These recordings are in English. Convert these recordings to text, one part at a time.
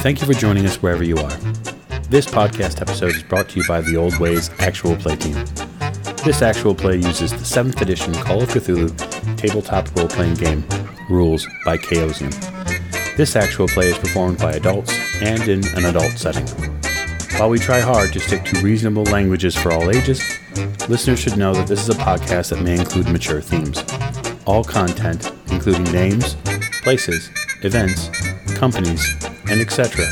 Thank you for joining us wherever you are. This podcast episode is brought to you by the Old Ways Actual Play Team. This actual play uses the 7th edition Call of Cthulhu tabletop role playing game, Rules by Chaosium. This actual play is performed by adults and in an adult setting. While we try hard to stick to reasonable languages for all ages, listeners should know that this is a podcast that may include mature themes. All content, including names, places, events, companies, and etc.,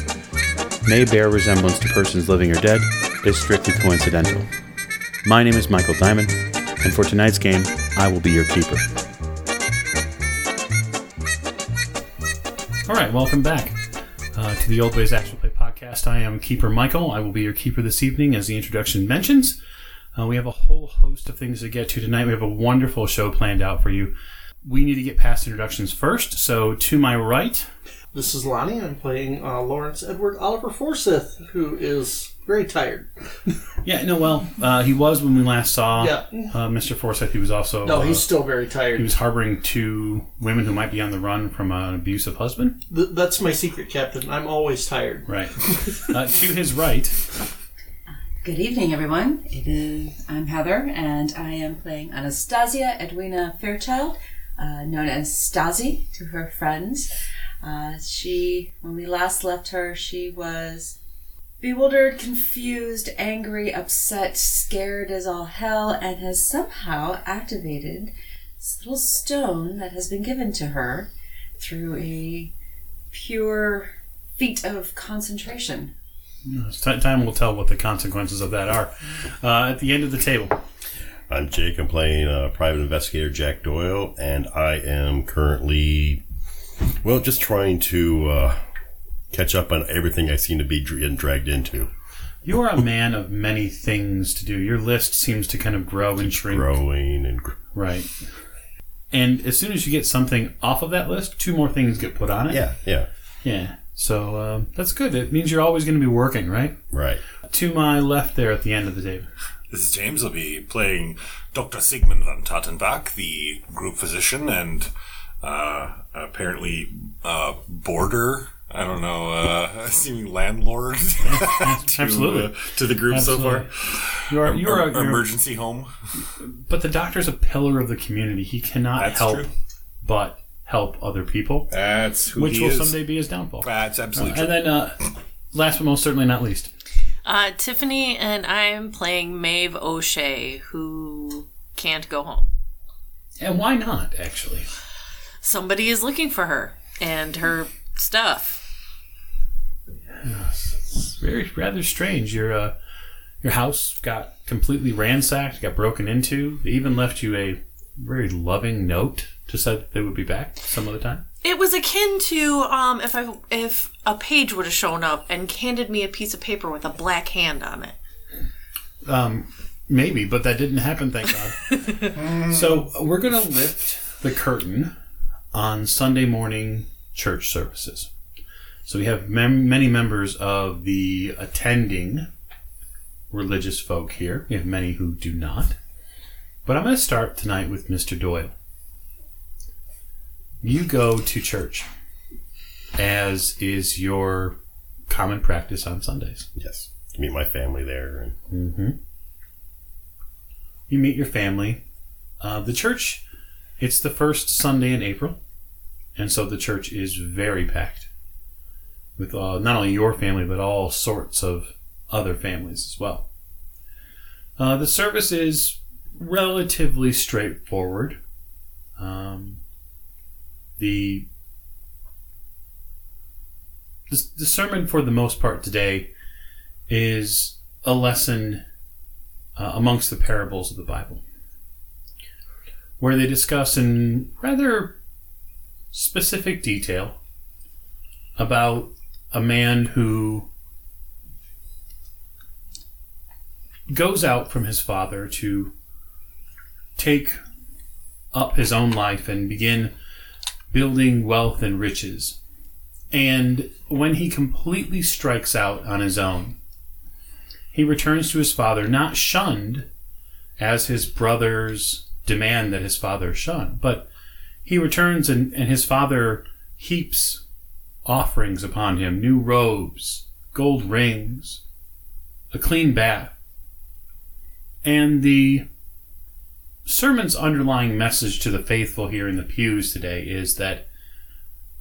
may bear resemblance to persons living or dead, is strictly coincidental. My name is Michael Diamond, and for tonight's game, I will be your keeper. All right, welcome back uh, to the Old Ways Actual Play podcast. I am Keeper Michael. I will be your keeper this evening, as the introduction mentions. Uh, we have a whole host of things to get to tonight. We have a wonderful show planned out for you. We need to get past introductions first. So, to my right, This is Lonnie. I'm playing uh, Lawrence Edward Oliver Forsyth, who is very tired. yeah, no, well, uh, he was when we last saw Yeah. uh, Mr. Forsyth. He was also No, uh, he's still very tired. he was harboring two women who might be on the run from an abusive husband. Th- that's my secret, Captain. I'm always tired. Right. uh, to his right, Good evening, everyone. It is I'm Heather, and I am playing Anastasia Edwina Fairchild, uh, known as Stazi to her friends. Uh, she, when we last left her, she was bewildered, confused, angry, upset, scared as all hell, and has somehow activated this little stone that has been given to her through a pure feat of concentration. Ti- time will tell what the consequences of that are. Uh, at the end of the table, I'm Jake. I'm playing uh, private investigator Jack Doyle, and I am currently, well, just trying to uh, catch up on everything I seem to be getting dragged into. you are a man of many things to do. Your list seems to kind of grow and shrink. Growing and gr- Right. And as soon as you get something off of that list, two more things get put on it. yeah, yeah, Yeah. So uh, that's good. It means you're always going to be working, right? right. To my left there at the end of the table. This is James. I'll be playing Dr. Sigmund von Tattenbach, the group physician and uh, apparently uh, boarder. I don't know, uh, seeming landlord to, absolutely. uh, to the group so far. You are, you are, you're- emergency home. but the doctor's a pillar of the community. He cannot That's help true. but help other people, That's who which will is. someday be his downfall. That's absolutely And true. then, uh, last but most certainly not least, Uh, Tiffany and I'm playing Maeve O'Shea, who can't go home. and why not? Actually, Somebody is looking for her and her stuff. it's very rather strange. Your uh, your house got completely ransacked, got broken into. They even left you a very loving note to say that they would be back some other time. It was akin to um, if I if a page would have shown up and handed me a piece of paper with a black hand on it. Um, maybe, but that didn't happen, thank God. so we're going to lift the curtain on Sunday morning church services. So we have mem- many members of the attending religious folk here. We have many who do not. But I'm going to start tonight with Mr. Doyle. You go to church, as is your common practice on Sundays. Yes, meet my family there, and Mm-hmm. You meet your family. Uh, the church, it's the first Sunday in April, and so the church is very packed with uh, not only your family, but all sorts of other families as well. Uh, the service is relatively straightforward. Um, the, the sermon, for the most part today, is a lesson uh, amongst the parables of the Bible, where they discuss in rather specific detail about a man who goes out from his father to take up his own life and begin building wealth and riches. And when he completely strikes out on his own, he returns to his father, not shunned as his brothers demand that his father shun, but he returns and, and his father heaps offerings upon him new robes, gold rings, a clean bath. And the sermon's underlying message to the faithful here in the pews today is that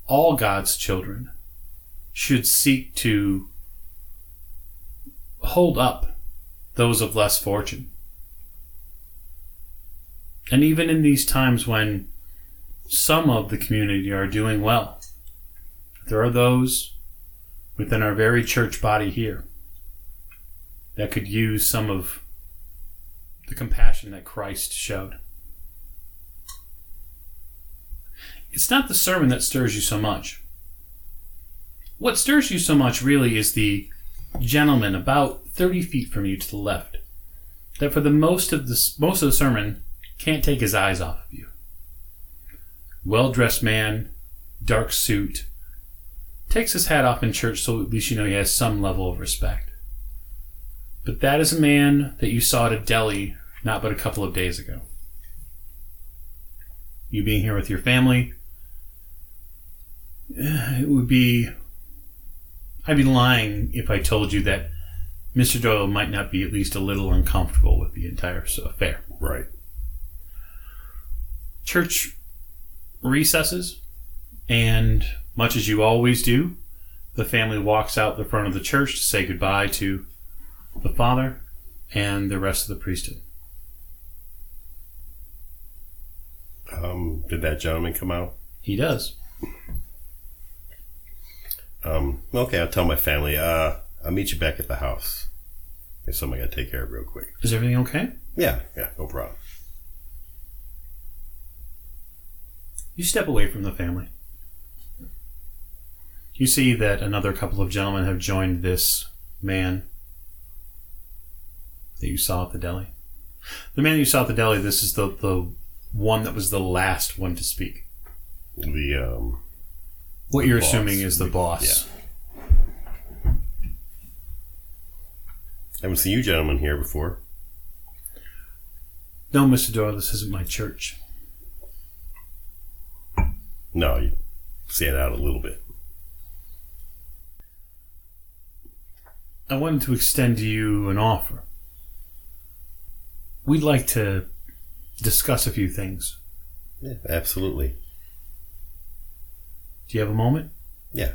all God's children should seek to hold up those of less fortune. And even in these times when some of the community are doing well, there are those within our very church body here that could use some of the compassion that Christ showed. It's not the sermon that stirs you so much. What stirs you so much really is the gentleman about 30 feet from you to the left that for the most of the most of the sermon can't take his eyes off of you. Well-dressed man, dark suit, takes his hat off in church so at least you know he has some level of respect. But that is a man that you saw at a deli not but a couple of days ago. You being here with your family, eh, it would be. I'd be lying if I told you that Mr. Doyle might not be at least a little uncomfortable with the entire affair. Right. Church recesses, and much as you always do, the family walks out the front of the church to say goodbye to the father and the rest of the priesthood. Um, did that gentleman come out? He does. Um, okay, I'll tell my family. Uh, I'll meet you back at the house. There's something I gotta take care of real quick. Is everything okay? Yeah, yeah, no problem. You step away from the family. You see that another couple of gentlemen have joined this man that you saw at the deli. The man you saw at the deli, this is the, the one that was the last one to speak. The um, What you're boss. assuming is the boss. i haven't seen you gentlemen here before. No, Mr. Doyle, this isn't my church. No, you stand out a little bit. I wanted to extend to you an offer. We'd like to discuss a few things. Yeah, absolutely. Do you have a moment? Yeah.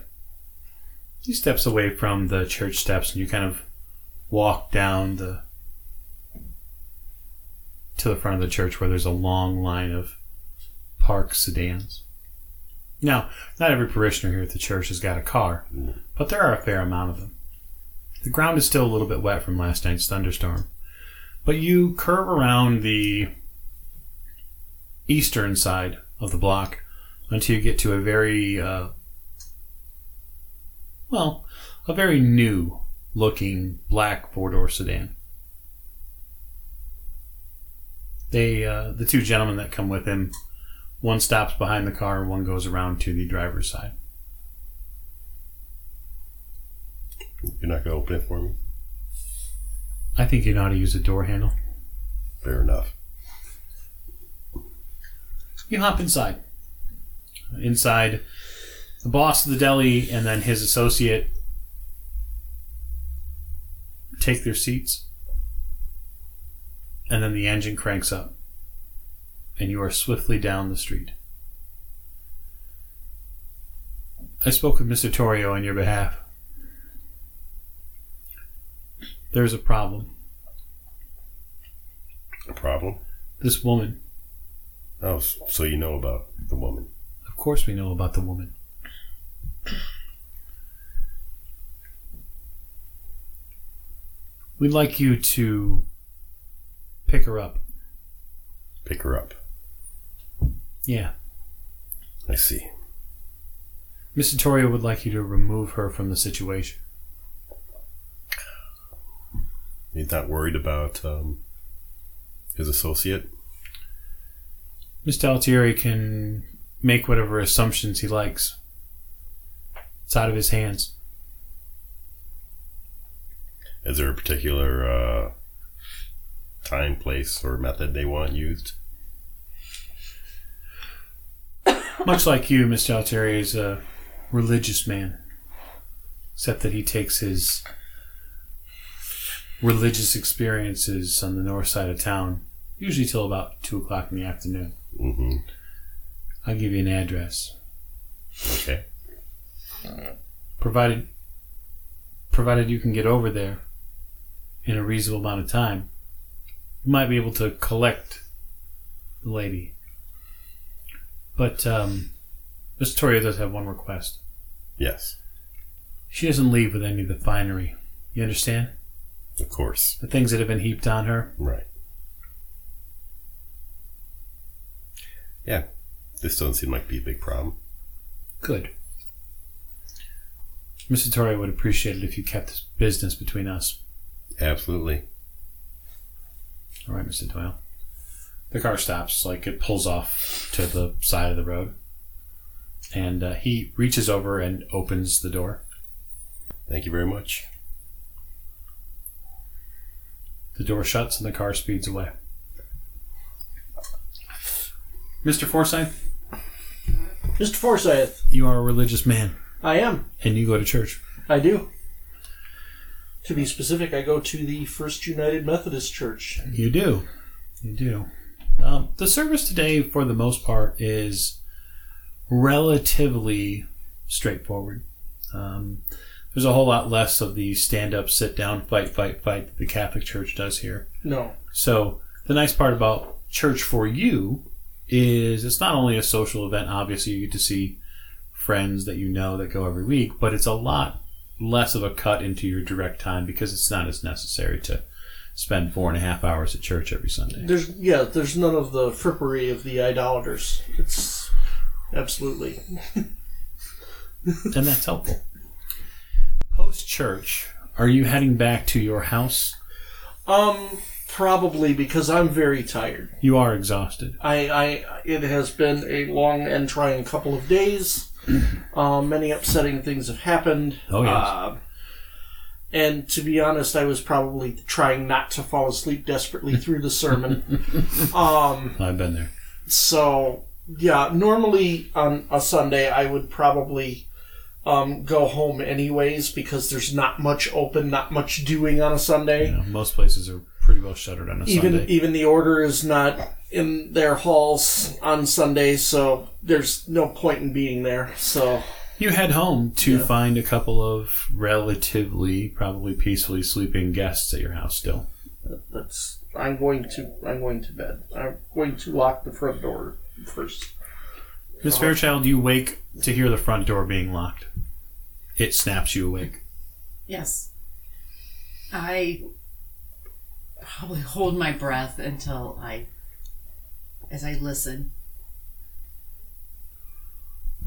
He steps away from the church steps and you kind of walk down the to the front of the church where there's a long line of park sedans. Now, not every parishioner here at the church has got a car, mm. but there are a fair amount of them. The ground is still a little bit wet from last night's thunderstorm, but you curve around the eastern side of the block until you get to a very uh, well, a very new looking black four door sedan. They, uh, the two gentlemen that come with him, one stops behind the car and one goes around to the driver's side. You're not gonna open it for me? I think you know how to use a door handle. Fair enough. You hop inside. Inside, the boss of the deli and then his associate take their seats. And then the engine cranks up. And you are swiftly down the street. I spoke with Mr. Torrio on your behalf. There's a problem. A problem? This woman, Oh, so you know about the woman. of course, we know about the woman. We'd like you to pick her up. Pick her up. Yeah. I see. Mr. Torrio would like you to remove her from the situation. He's not worried about um, his associate. Mr. Altieri can make whatever assumptions he likes. It's out of his hands. Is there a particular uh, time, place, or method they want used? Much like you, Mr. Altieri is a religious man, except that he takes his religious experiences on the north side of town, usually till about 2 o'clock in the afternoon. Hmm I'll give you an address. Okay. provided provided you can get over there in a reasonable amount of time you might be able to collect the lady but um miss Torrio does have one request Yes. she doesn't leave with any of the finery you understand Of course. the things that have been heaped on her Right. Yeah. This doesn't seem like be a big problem. good mr Torrio would appreciate it if you kept this business between us Absolutely. All right, Mr. Doyle. The car stops, like it pulls off to the side of the road. And uh, he reaches over and opens the door. Thank you very much. The door shuts and the car speeds away. Mr. Forsyth, Mr. Forsyth, you are a religious man I am. and you go to church. I do. To be specific, I go to the First United Methodist Church. You do. You do. Um, the service today, for the most part, is relatively straightforward. Um, there's a whole lot less of the stand up, sit down, fight, fight, fight that the Catholic Church does here. No. So, the nice part about church for you is it's not only a social event, obviously, you get to see friends that you know that go every week, but it's a lot less of a cut into your direct time because it's not as necessary to spend four and a half hours at church every Sunday. There's yeah, there's none of the frippery of the idolaters. It's absolutely. and that's helpful. Post church, are you heading back to your house? Um probably because I'm very tired. You are exhausted. I, I it has been a long and trying couple of days. Um, many upsetting things have happened. Oh, yes. Uh, and to be honest, I was probably trying not to fall asleep desperately through the sermon. um, I've been there. so yeah, normally on a Sunday I would probably um, go home anyways because there's not much open, not much doing on a Sunday. Know, most places are pretty well shuttered on a even Sunday. even the order is not in their halls on Sunday, so there's no point in being there. So You head home to Yeah. find a couple of relatively, probably peacefully sleeping guests at your house still. that's I'm going to I'm going to bed. I'm going to lock the front door first. Miss uh-huh. Fairchild, you wake to hear the front door being locked. It snaps you awake. Yes. I probably hold my breath until I, as I listen.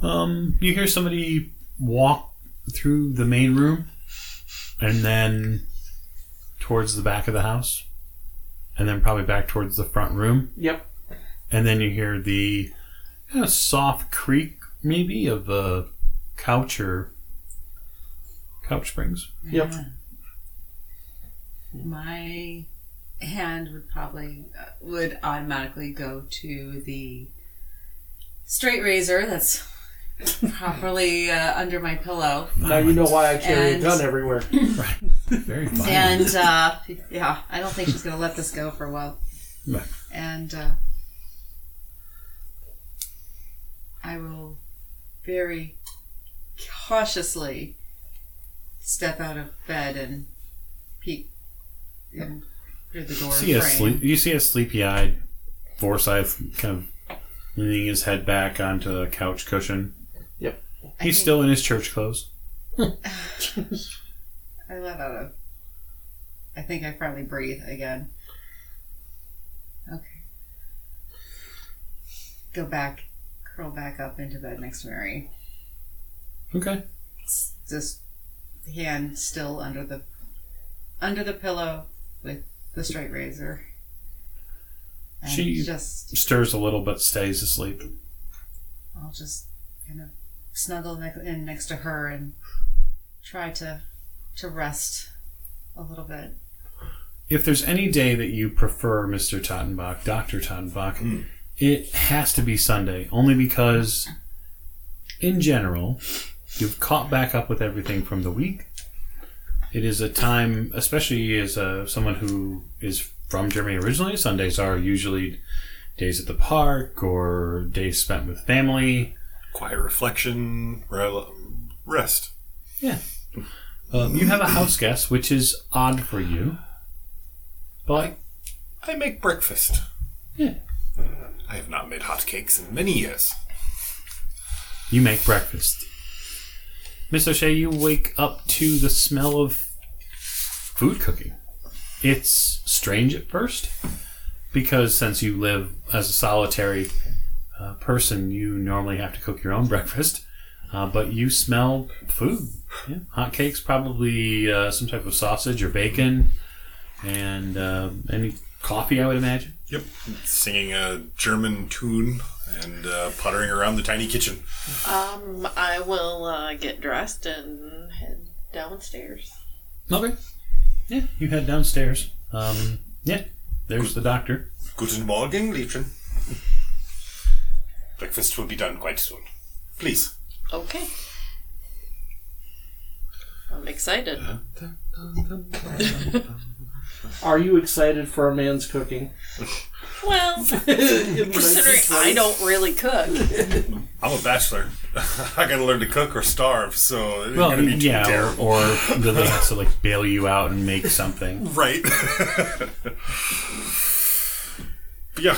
Um, you hear somebody walk through the main room and then towards the back of the house and then probably back towards the front room Yep. and then you hear the kind of soft creak maybe of a couch or couch springs Yep. My hand would probably uh, would automatically go to the straight razor that's properly uh, under my pillow, Now you know why I carry And- a gun everywhere. Right. very violent. and uh, yeah, I don't think she's gonna let this go for a while. Right. And uh, I will very cautiously step out of bed and peek in through the door see a frame. sleep, you see a sleepy-eyed Forsyth kind of leaning his head back onto the couch cushion. Yep. I He's think- still in his church clothes. I let out a. I think I finally breathe again. Okay. Go back, curl back up into bed next to Mary. Okay. S- Just hand still under the under the pillow with the straight razor. And She- just Stirs a little but stays asleep. I'll just kind of snuggle in next to her and try to to rest a little bit. If there's any day that you prefer, Mr. Tattenbach, Dr. Tattenbach, hmm. it has to be Sunday, only because in general, you've caught back up with everything from the week. It is a time, especially as uh, someone who is from Germany originally, Sundays are usually days at the park or days spent with family. Quiet reflection, rest. Yeah. Um, you have a house guest, which is odd for you. But I make breakfast. Yeah. I have not made hot cakes in many years. you make breakfast. Miss O'Shea, you wake up to the smell of food cooking. It's strange at first because since you live as a solitary uh, person, you normally have to cook your own breakfast. Uh, but you smell food. Yeah. Hot cakes, probably uh, some type of sausage or bacon, and uh, any coffee, I would imagine. Yep. Singing a German tune and uh, puttering around the tiny kitchen. Um, I will uh, get dressed and head downstairs. Okay. Yeah, you head downstairs. Um, yeah, there's the doctor. Guten Morgen, Liebchen. Breakfast will be done quite soon. Please. Okay. I'm excited. Are you excited for a man's cooking? Well, considering I don't really cook. I'm a bachelor. I gotta learn to cook or starve, so it ain't Well, gonna be too yeah, terrible. or, or Lily has to like bail you out and make something. Right. but yeah.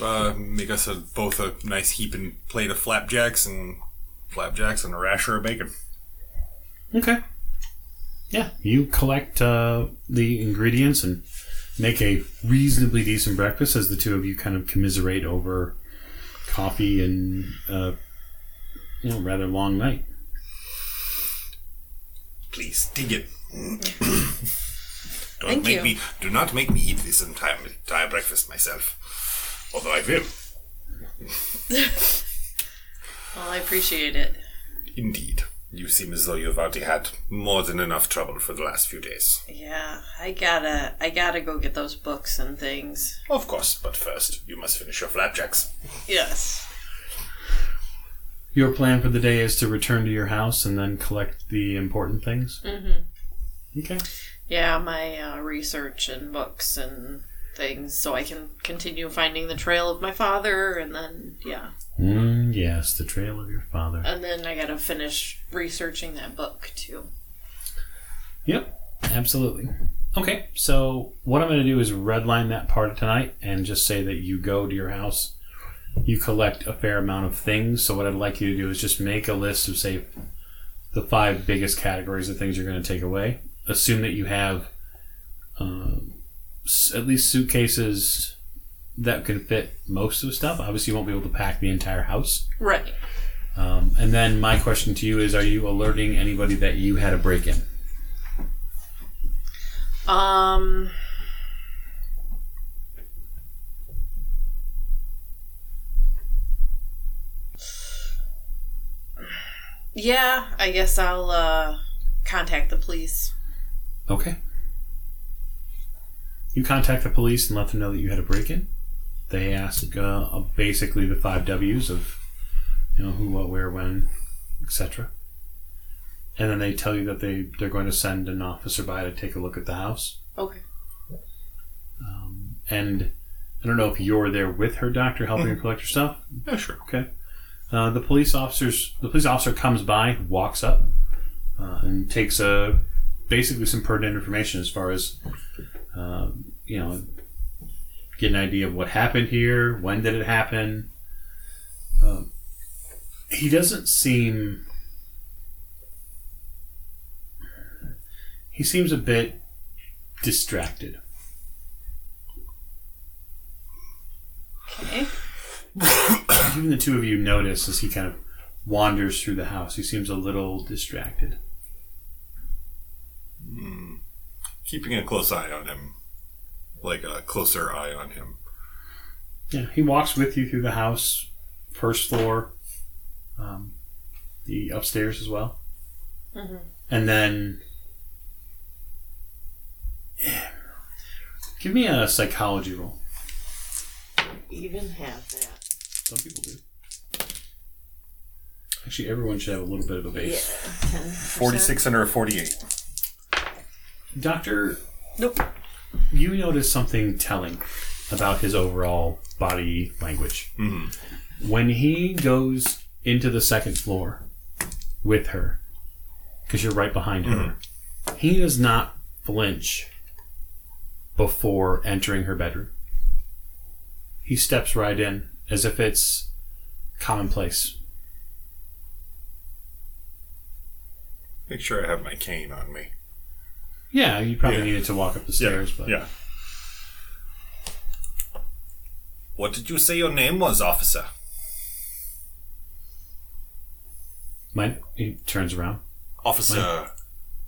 Uh, make us a, both a nice heaping plate of flapjacks and flapjacks and a rasher of bacon. Okay. Yeah, you collect uh, the ingredients and make a reasonably decent breakfast as the two of you kind of commiserate over coffee and uh, you know rather long night. Please dig it. Don't Thank make you. me. Do not make me eat this entire entire breakfast myself. Although I will, Well, I appreciate it. indeed. You seem as though you've already had more than enough trouble for the last few days. Yeah, I gotta, I gotta go get those books and things. Of course, but first you must finish your flapjacks. Yes. Your plan for the day is to return to your house and then collect the important things. Mm-hmm. Okay. Yeah, my uh, research and books and things, so I can continue finding the trail of my father, and then yeah, Mm, yes, the trail of your father. and then I gotta finish researching that book too. Yep, absolutely. Okay, so what I'm going to do is redline that part of tonight and just say that you go to your house, you collect a fair amount of things. So what I'd like you to do is just make a list of say the five biggest categories of things you're going to take away. Assume that you have uh, at least suitcases that can fit most of the stuff. Obviously, you won't be able to pack the entire house. Right. Um, and then my question to you is: Are you alerting anybody that you had a break in? Um. Yeah, I guess I'll uh, contact the police. Okay. You contact the police and let them know that you had a break-in. They ask uh, basically the five W's of, you know, who, what, where, when, etc. And then they tell you that they they're going to send an officer by to take a look at the house. Okay. And I don't know if you're there with her, doctor, helping her collect her stuff. Yeah, sure. Okay. Uh, the police officers, the police officer comes by, walks up, uh, and takes a basically some pertinent information as far as uh, you know, get an idea of what happened here, when did it happen. Uh, he doesn't seem. He seems a bit distracted. Okay. Even the two of you notice as he kind of wanders through the house. He seems a little distracted. Keeping a close eye on him. Like a closer eye on him. Yeah, he walks with you through the house, first floor, um, the upstairs as well, and then yeah. give me a psychology roll. Even have that. Some people do. Actually, everyone should have a little bit of a base. Yeah, 46 under a 48. Doctor, Nope. You notice something telling about his overall body language. Mm-hmm. When he goes into the second floor with her, because you're right behind her, mm-hmm. he does not flinch before entering her bedroom. He steps right in as if it's commonplace. Make sure I have my cane on me. Yeah, you probably Yeah. needed to walk up the stairs, but Yeah. What did you say your name was, officer? my, he turns around. Officer.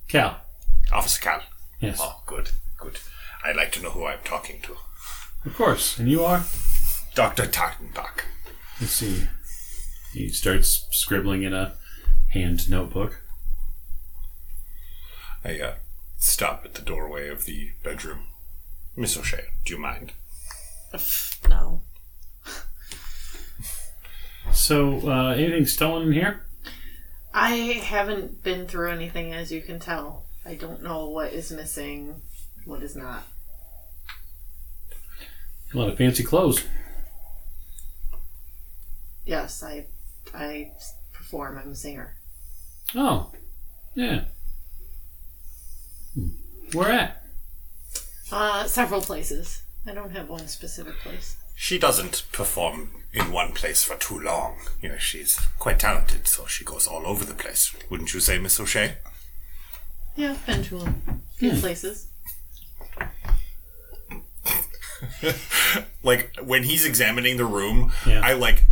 Cal. Officer Cal. Yes, Oh, good, good. I'd like to know who I'm talking to. of course. And you are? Dr. Tattenbach. Let's see. He starts scribbling in a hand notebook. I uh, stop at the doorway of the bedroom. Miss O'Shea, do you mind? No. So, uh, anything stolen in here? I haven't been through anything, as you can tell. I don't know what is missing, what is not. A lot of fancy clothes. Yes, I, I perform. I'm a singer. Oh, yeah. Hmm. Where at? Uh, several places. I don't have one specific place. She doesn't perform in one place for too long. You know, she's quite talented, so she goes all over the place. Wouldn't you say, Miss O'Shea? Yeah, I've been to a few places. Like, when he's examining the room, Yeah. I, like,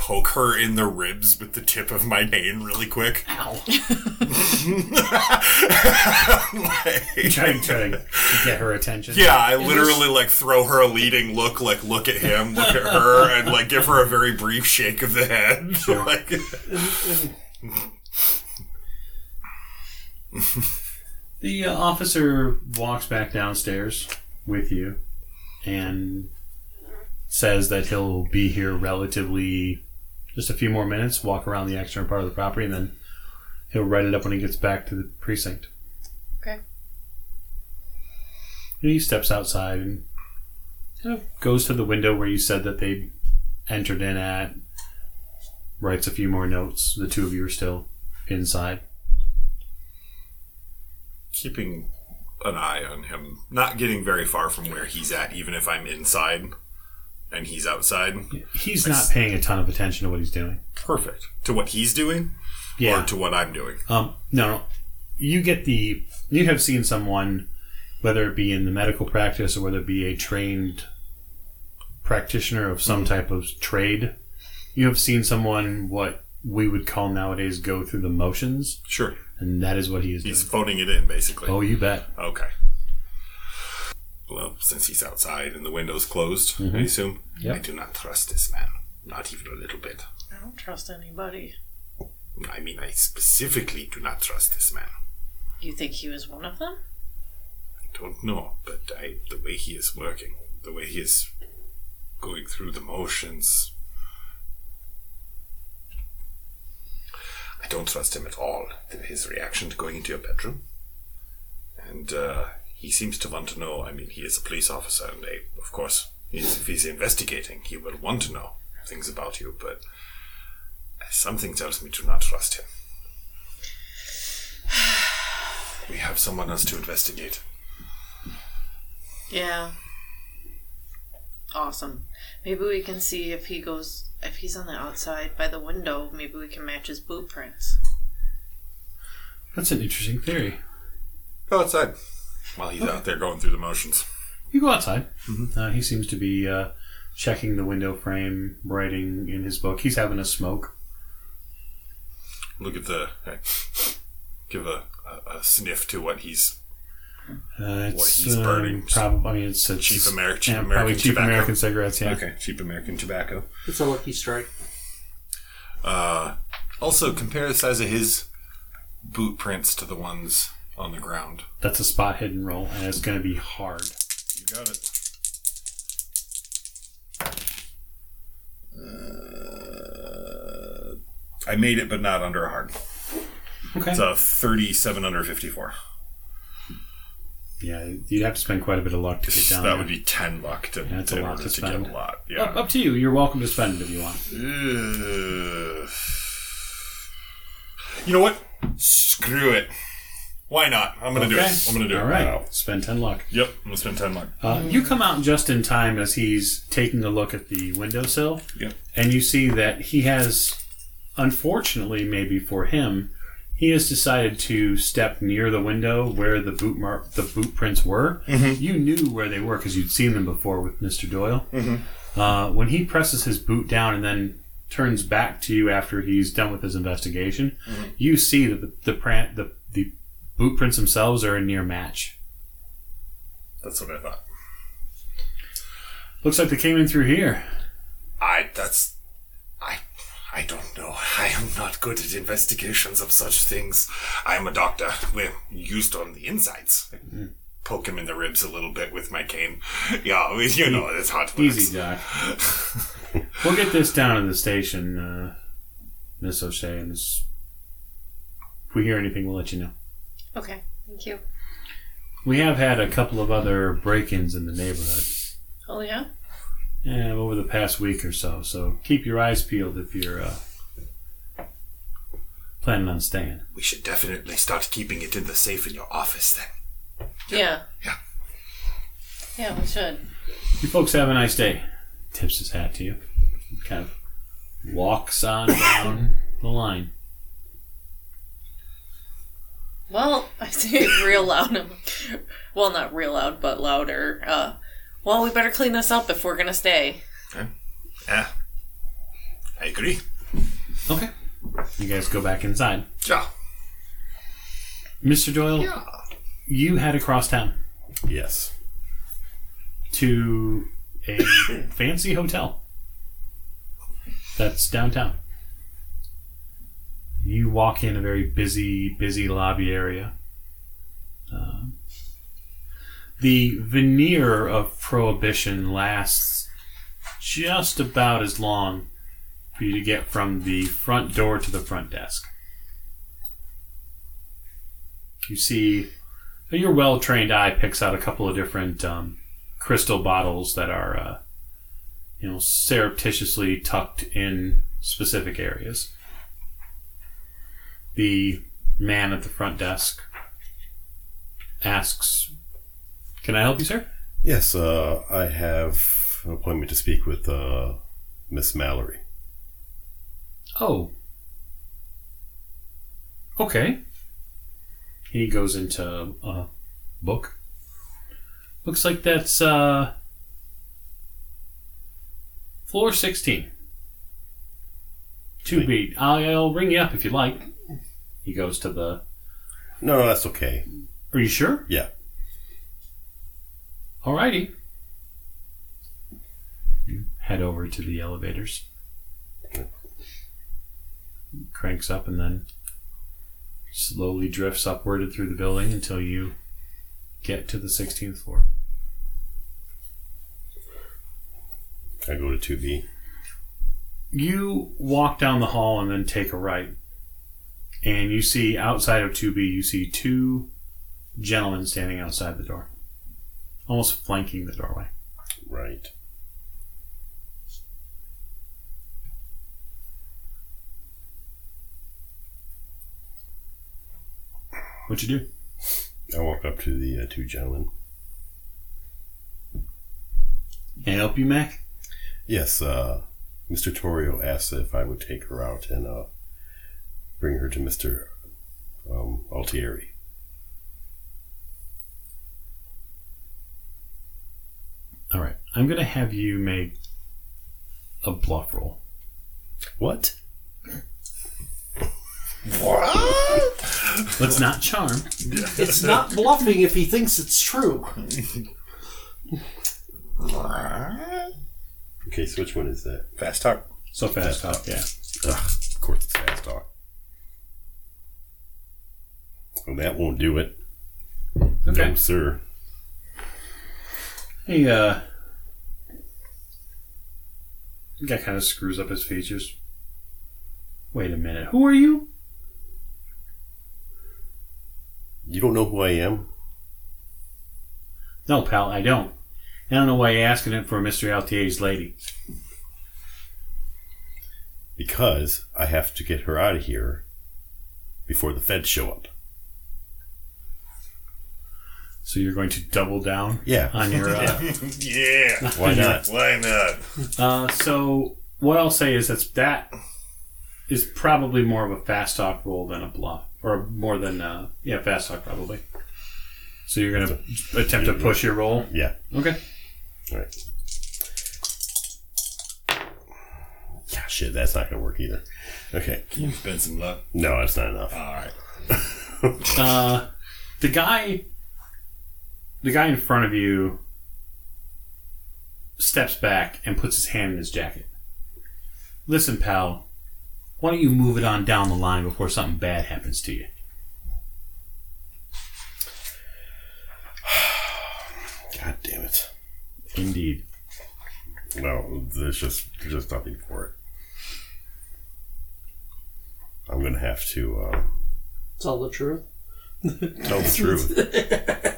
poke her in the ribs with the tip of my cane really quick. Ow. Like- trying, trying to get her attention. Yeah, I literally like throw her a leading look, like look at him, look at her, and like give her a very brief shake of the head. like, The uh, officer walks back downstairs with you and says that he'll be here relatively just a few more minutes, walk around the external part of the property, and then he'll write it up when he gets back to the precinct. Okay. And he steps outside and kind of goes to the window where you said that they entered in at, writes a few more notes. The two of you are still inside. keeping an eye on him, not getting very far from where he's at, even if I'm inside and he's outside. He's not paying a ton of attention to what he's doing. Perfect to what he's doing, Yeah. or to what I'm doing. Um, no, no. You get the. You have seen someone, whether it be in the medical practice or whether it be a trained practitioner of some type of trade, you have seen someone what we would call nowadays go through the motions, Sure, and that is what he is he's doing. phoning it in, basically. Oh, you bet. Okay. Well, since he's outside and the window's closed, I assume Yep. I do not trust this man, not even a little bit. I don't trust anybody. I mean, I specifically do not trust this man. You think he was one of them? I don't know, but I, the way he is working, the way he is going through the motions, I don't trust him at all. His reaction to going into your bedroom, and uh, he seems to want to know. I mean, he is a police officer, and they, of course, he's, if he's investigating, he will want to know things about you. But something tells me to not trust him. We have someone else to investigate. Yeah. Awesome. Maybe we can see if he goes if he's on the outside by the window, maybe we can match his boot prints. That's an interesting theory. Go outside. While he's out there going through the motions. You go outside. Uh, he seems to be uh, checking the window frame, writing in his book. He's having a smoke. Look at the. hey, give a, a, a sniff to what he's. Uh, it's he's burning. Probably, I mean, it's, it's Cheap Ameri- cheap yeah, American probably cheap tobacco. American cigarettes. Yeah. Okay, cheap American tobacco. It's a lucky strike. Uh, also, compare the size of his boot prints to the ones on the ground. That's a spot hidden roll, and it's going to be hard. You got it. Uh, I made it, but not under a hard. Okay. It's a 37 under 54. yeah, you'd have to spend quite a bit of luck to get down that there. would be 10 luck to, That's a in lot order to to get spend. a lot. Up, Yeah. up to you. You're welcome to spend it if you want. Ugh. you know what? Screw it. Why not? I'm gonna do Okay. it. I'm gonna do All it. right. Wow. Spend 10 luck. Yep, I'm gonna spend 10 luck. Uh, you come out just in time as he's taking a look at the windowsill, Yep. and you see that he has, unfortunately, maybe for him, he has decided to step near the window where the boot mark, the boot prints were. You knew where they were because you'd seen them before with Mister Doyle. Uh, when he presses his boot down and then turns back to you after he's done with his investigation, you see that the the, pran- the the boot prints themselves are a near match. That's what I thought. Looks like they came in through here. I that's I I don't know. I am not good at investigations of such things. I am a doctor. We're used on the insides. I Poke him in the ribs a little bit with my cane. Yeah, you know it's hot. Easy, Doc. we'll get this down to the station, uh, Miss O'Shea, and if we hear anything, we'll let you know. Okay, thank you. We have had a couple of other break-ins in the neighborhood Oh yeah. eh, over the past week or so, so keep your eyes peeled if you're uh, planning on staying. We should definitely start keeping it in the safe in your office then. Yeah. Yeah. Yeah, we should. You folks have a nice day. Tips his hat to you. Kind of walks on down the line. Well, I say it real loud. I'm well, not real loud, but louder. Uh, well, we better clean this up if we're gonna stay. Yeah. I agree. Okay. You guys go back inside. Yeah. Mr. Doyle, Yeah. you head across town Yes. to a fancy hotel that's downtown. You walk in a very busy, busy lobby area. Um, the veneer of prohibition lasts just about as long for you to get from the front door to the front desk. You see, your well trained eye picks out a couple of different um, crystal bottles that are, uh, you know, surreptitiously tucked in specific areas. The man at the front desk asks, "Can I help you, sir?" Yes, uh, I have an appointment to speak with uh, Miss Mallory. Oh. Okay. He goes into a book. Looks like that's uh floor 16. 2B. I'll ring you up if you like. He goes to the. No, no, that's okay. Are you sure? Yeah. Alrighty. You head over to the elevators. Cranks up and then slowly drifts upward and through the building until you get to the 16th floor. I go to 2B. You walk down the hall and then take a right. And you see outside of 2B, you see two gentlemen standing outside the door, almost flanking the doorway. Right. What you do? I walk up to the uh, two gentlemen. Can I help you, Mac? Yes, uh, Mr. Torrio asked if I would take her out and uh, bring her to Mr. Um, Altieri. All right. I'm going to have you make a bluff roll. What? What? Let's not charm. It's not bluffing if he thinks it's true. Okay, so which one is that? Fast talk. So fast talk, yeah. Ugh, of course it's fast talk. Well, that won't do it. Okay. No, sir. He, uh. Guy kind of screws up his features. Wait a minute. Who are you? You don't know who I am? No, pal, I don't. I don't know why you're asking it for Mr. Altieri's lady. Because I have to get her out of here before the feds show up. So you're going to double down Yeah. on your. Uh, Yeah. Why not? Why not? uh, so what I'll say is that's that is probably more of a fast talk roll than a bluff, or more than uh, yeah, fast talk probably. So you're gonna attempt to push your roll. Yeah. Okay. All right. Yeah, shit, that's not going to work either. Okay. Can you spend some luck? No, that's not enough. All right. Uh, the guy, the guy in front of you, steps back and puts his hand in his jacket. Listen, pal. Why don't you move it on down the line before something bad happens to you? God damn it. Indeed. No, there's just there's just nothing for it. I'm going to have to uh, Tell the truth. tell the truth.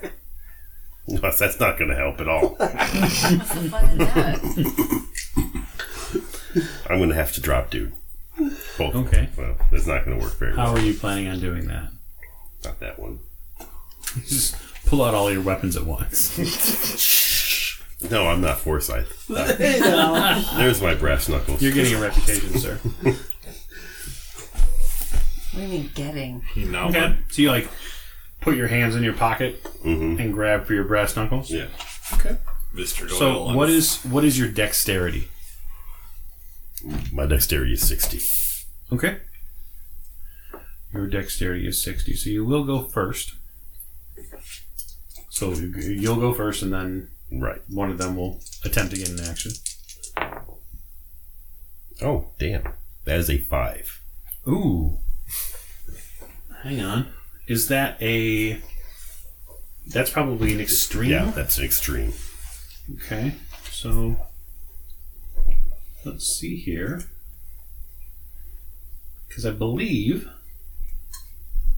No, that's not going to help at all. What's the fun in that? I'm going to have to drop dude. Both. Okay. Well, it's not going to work very well. How well. are you planning on doing that? Not that one. Just pull out all your weapons at once. No, I'm not Forsyth. Uh, there's my brass knuckles. You're getting a reputation, sir. What do you mean getting? You know Okay. So you like put your hands in your pocket Mhm. and grab for your brass knuckles. Yeah. Okay. Mr. Doyle. So on what the- is what is your dexterity? My dexterity is 60. Okay. Your dexterity is 60, so you will go first. So you- you'll go first, and then Right. one of them will attempt to get in action. Oh, damn. That is a 5. Ooh. Hang on. Is that a. That's probably an extreme. Yeah, that's an extreme. Okay. So. Let's see here. Because I believe.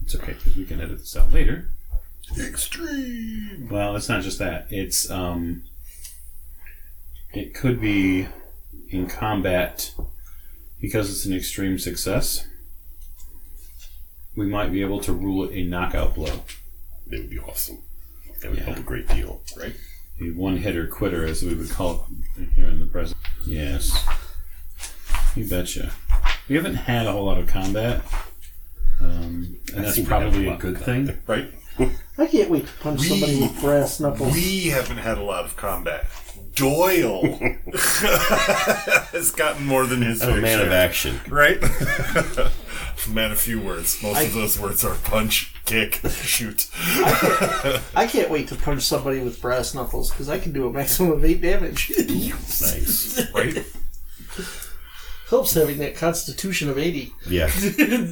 It's okay, because we can edit this out later. extreme? Well, it's not just that. It's um it could be in combat because it's an extreme success. We might be able to rule it a knockout blow. That would be awesome. That would Yeah. help a great deal. Right. A one hitter quitter as we would call it here in the present. Yes. You betcha. We haven't had a whole lot of combat. Um, and that's seem to have probably a a lot good of thing. Right. I can't wait to punch We- somebody with brass knuckles. We haven't had a lot of combat. Doyle has gotten more than his I'm a fair man of share. action. Right? Man a few words. Most of those words are punch, kick, shoot. I can't wait to punch somebody with brass knuckles because I can do a maximum of eight damage. Nice. Right? Helps having that constitution of 80. Yeah.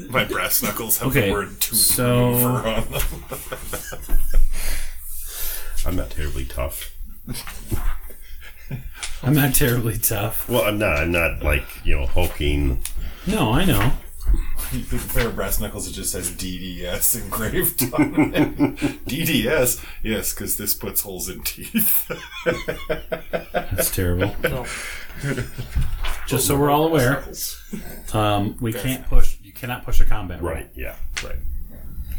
My brass knuckles have Okay, the word tooth so- on them. I'm not terribly tough. I'm not terribly tough. Well, I'm not. I'm not like, you know, hulking. No, I know. You think a pair of brass knuckles that just says DDS engraved on it? DDS? Yes, because this puts holes in teeth. That's terrible. No. Just so we're all aware, um, we can't push. You cannot push a combat roll. Right. Yeah. Right.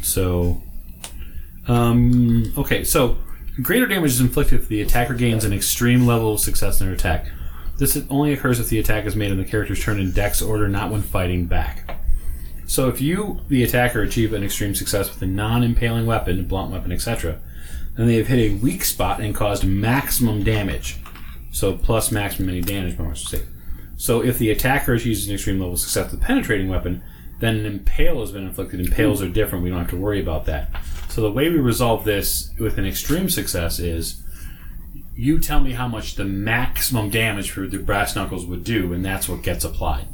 So, um, okay. So, greater damage is inflicted if the attacker gains an extreme level of success in their attack. This only occurs if the attack is made in the character's turn in Dex order, not when fighting back. So, if you, the attacker, achieve an extreme success with a non-impaling weapon, blunt weapon, etc., then they have hit a weak spot and caused maximum damage. So, plus maximum any damage bonus. to say. So, if the attacker achieves an extreme level of success with a penetrating weapon, then an impale has been inflicted. Impales are different. We don't have to worry about that. So the way we resolve this with an extreme success is you tell me how much the maximum damage for the brass knuckles would do, and that's what gets applied.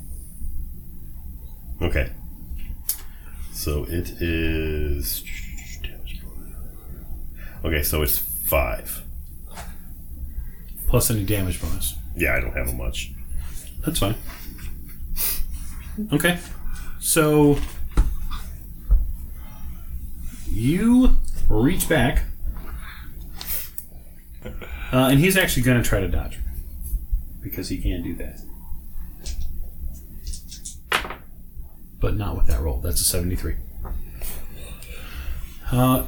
Okay. So it is. Okay, so it's five. Plus any damage bonus. Yeah, I don't have much. That's fine. Okay. So you reach back, uh, and he's actually going to try to dodge because he can do that, but not with that roll. That's a seventy-three. Uh,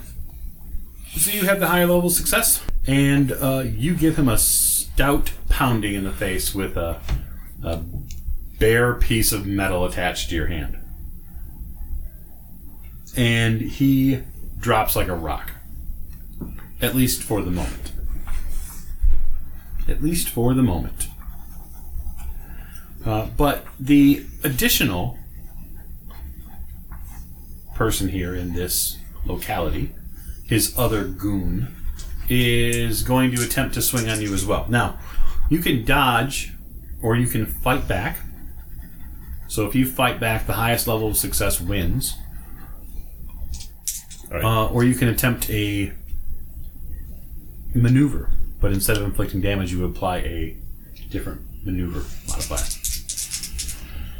so you have the higher level success, and uh, you give him a stout pounding in the face with a, a bare piece of metal attached to your hand. And he drops like a rock. At least for the moment. At least for the moment. Uh, but the additional person here in this locality, his other goon, is going to attempt to swing on you as well. Now, you can dodge or you can fight back. So if you fight back, the highest level of success wins. Right. Uh, or you can attempt a maneuver, but instead of inflicting damage, you apply a different maneuver modifier.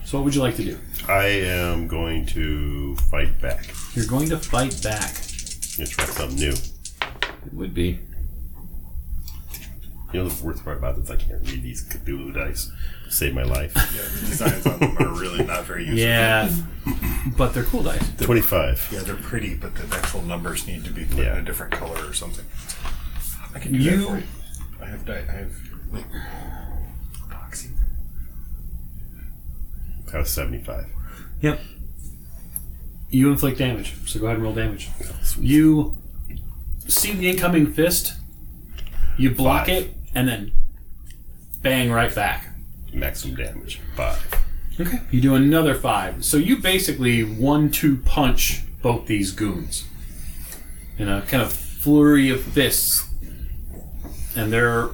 So, what would you like to do? I am going to fight back. You're going to fight back. I'm gonna try something new. It would be. You know the worst part about this, I can't read these Cthulhu dice. Save my life. Yeah, the designs on them are really not very useful. Yeah, but they're cool dice. They're, Twenty-five. Yeah, they're pretty, but the actual numbers need to be put Yeah. in a different color or something. I can do You- that for you. I have, di- I have like That was seventy-five. Yep. You inflict damage, so go ahead and roll damage. You see the incoming fist, you block Five. it, and then bang right back. Maximum damage. Five. Okay. You do another five. So you basically one two punch both these goons in a kind of flurry of fists. And they're,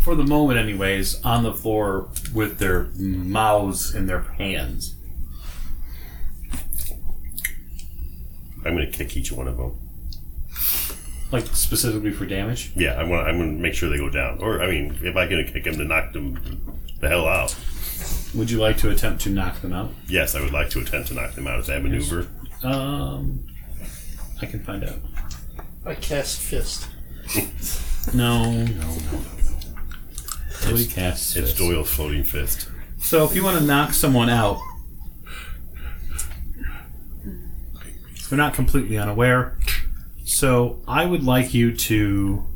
for the moment anyways, on the floor with their mouths in their hands. I'm gonna kick each one of them. Like specifically for damage. Yeah, I want. I'm gonna make sure they go down. Or I mean, if I can kick them to knock them the hell out. Would you like to attempt to knock them out? Yes, I would like to attempt to knock them out. Is that maneuver? Um, I can find out. I cast fist. No, no, no, casts. It's. Doyle's floating fist. So if you want to knock someone out, they're not completely unaware. So I would like you to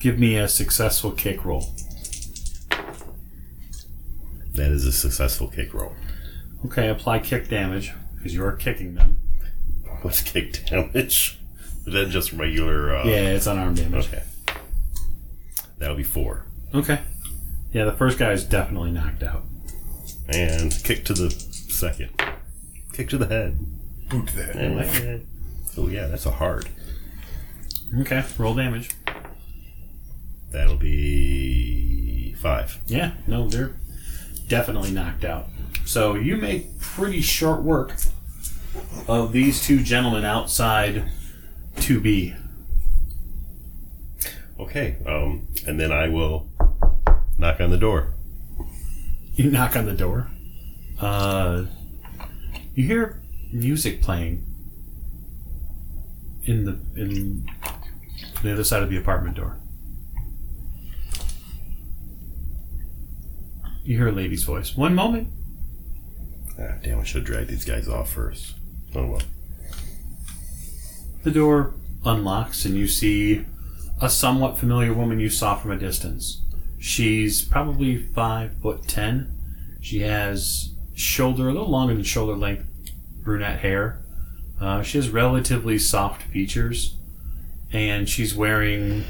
give me a successful kick roll. That is a successful kick roll. Okay, apply kick damage because you are kicking them. What's kick damage? Is that just regular? Uh, Yeah, it's unarmed damage. Okay. That'll be four. Okay. Yeah, the first guy is definitely knocked out. And kick to the second. Kick to the head. Boot that. Oh yeah, that's a hard. Okay, roll damage. That'll be five. Yeah, no, they're definitely knocked out. So you make pretty short work of these two gentlemen outside 2B. Okay. Um, and then I will knock on the door. You knock on the door. Uh, you hear music playing in the in the other side of the apartment door. You hear a lady's voice. One moment. Ah, damn! I should have dragged these guys off first. Oh well. The door unlocks, and you see a somewhat familiar woman you saw from a distance. She's probably five foot ten. She has shoulder, a little longer than shoulder length, brunette hair. Uh, she has relatively soft features, and she's wearing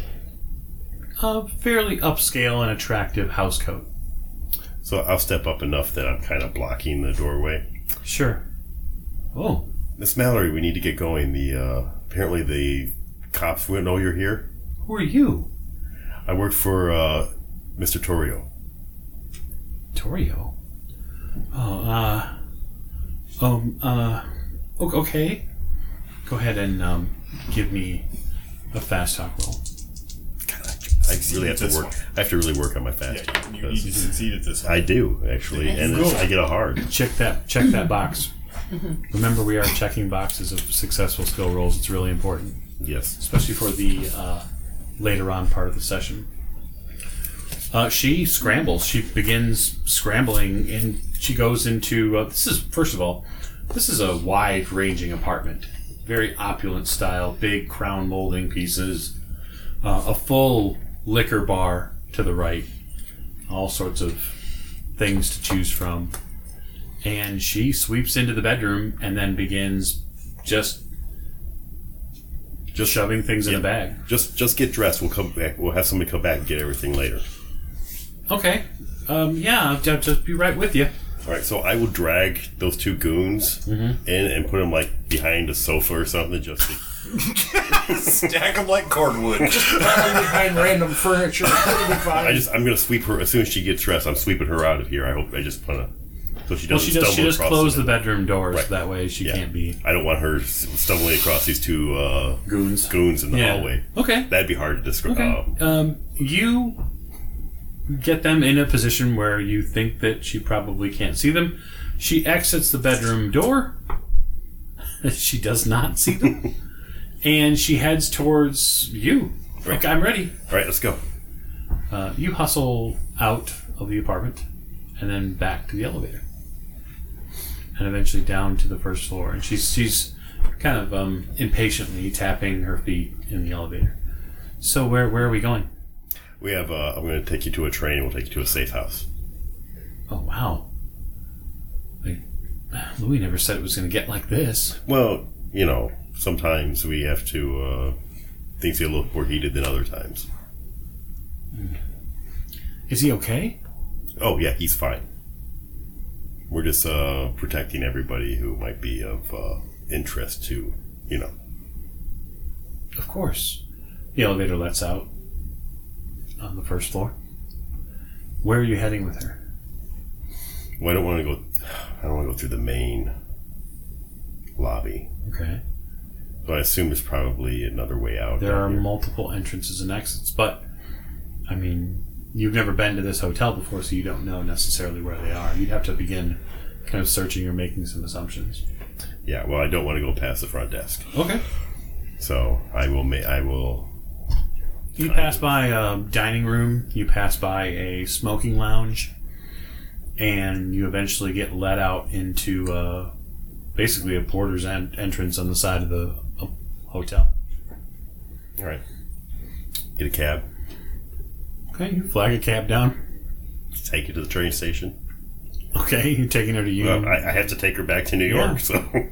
a fairly upscale and attractive house coat. So I'll step up enough that I'm kind of blocking the doorway. Sure. Oh, Miss Mallory, we need to get going. The uh, apparently the cops will know you're here. Who are you? I work for uh, Mr. Torrio. Torio. Oh, uh, um, uh, okay. Go ahead and um, give me a fast talk roll. I really have to work. one. I have to really work on my Yeah, fast. you, you need to succeed at this one. I do actually, and it's, I get a hard. Check that. Check that box. Remember, we are checking boxes of successful skill rolls. It's really important, Yes. especially for the uh, later on part of the session. Uh, she scrambles. She begins scrambling, and she goes into. Uh, this is first of all, this is a wide-ranging apartment, very opulent style, big crown molding pieces, uh, a full liquor bar to the right, all sorts of things to choose from. And she sweeps into the bedroom and then begins just just shoving things in Yeah. a bag. Just just get dressed. We'll come back. We'll have somebody come back and get everything later. Okay. Um, yeah, I'll ju- just be right with you. All right. So I will drag those two goons in and put them like behind a sofa or something, just to, Stack them like cordwood. Probably behind random furniture. It'll be fine. I just I'm gonna sweep her as soon as she gets dressed. I'm sweeping her out of here. I hope I just put a so she Well, doesn't she does. stumble She does across close the bedroom doors. Right. That way, she Yeah. can't be I don't want her s- stumbling across these two uh, goons. goons in the Yeah. hallway. Okay. That'd be hard to describe. Okay. Um, Um, you get them in a position where you think that she probably can't see them. She exits the bedroom door. she does not see them. and she heads towards you. Like, I'm ready. all right, let's go. Uh, you hustle out of the apartment and then back to the elevator. And eventually down to the first floor. And she's, she's kind of um, impatiently tapping her feet in the elevator. So, where, where are we going? We have. Uh, I'm going to take you to a train. We'll take you to a safe house. Oh wow! Like, Louis never said it was going to get like this. Well, you know, sometimes we have to. Uh, things get a little more heated than other times. Is he okay? Oh yeah, he's fine. We're just uh, protecting everybody who might be of uh, interest to, you know. Of course. The elevator lets out on the first floor. Where are you heading with her? Well, I don't want to go. I don't want to go through the main lobby. Okay. So I assume there's probably another way out. There are here. multiple entrances and exits, but I mean, you've never been to this hotel before, so you don't know necessarily where they are. You'd have to begin kind of searching or making some assumptions. Yeah. Well, I don't want to go past the front desk. Okay. So I will. Ma- I will. You pass by a dining room, you pass by a smoking lounge, and you eventually get let out into uh, basically a porter's en- entrance on the side of the uh, hotel. All right. Get a cab. Okay, you flag a cab down. Take it to the train station. Okay, you're taking her to you. Well, I, I have to take her back to New Yeah. York. So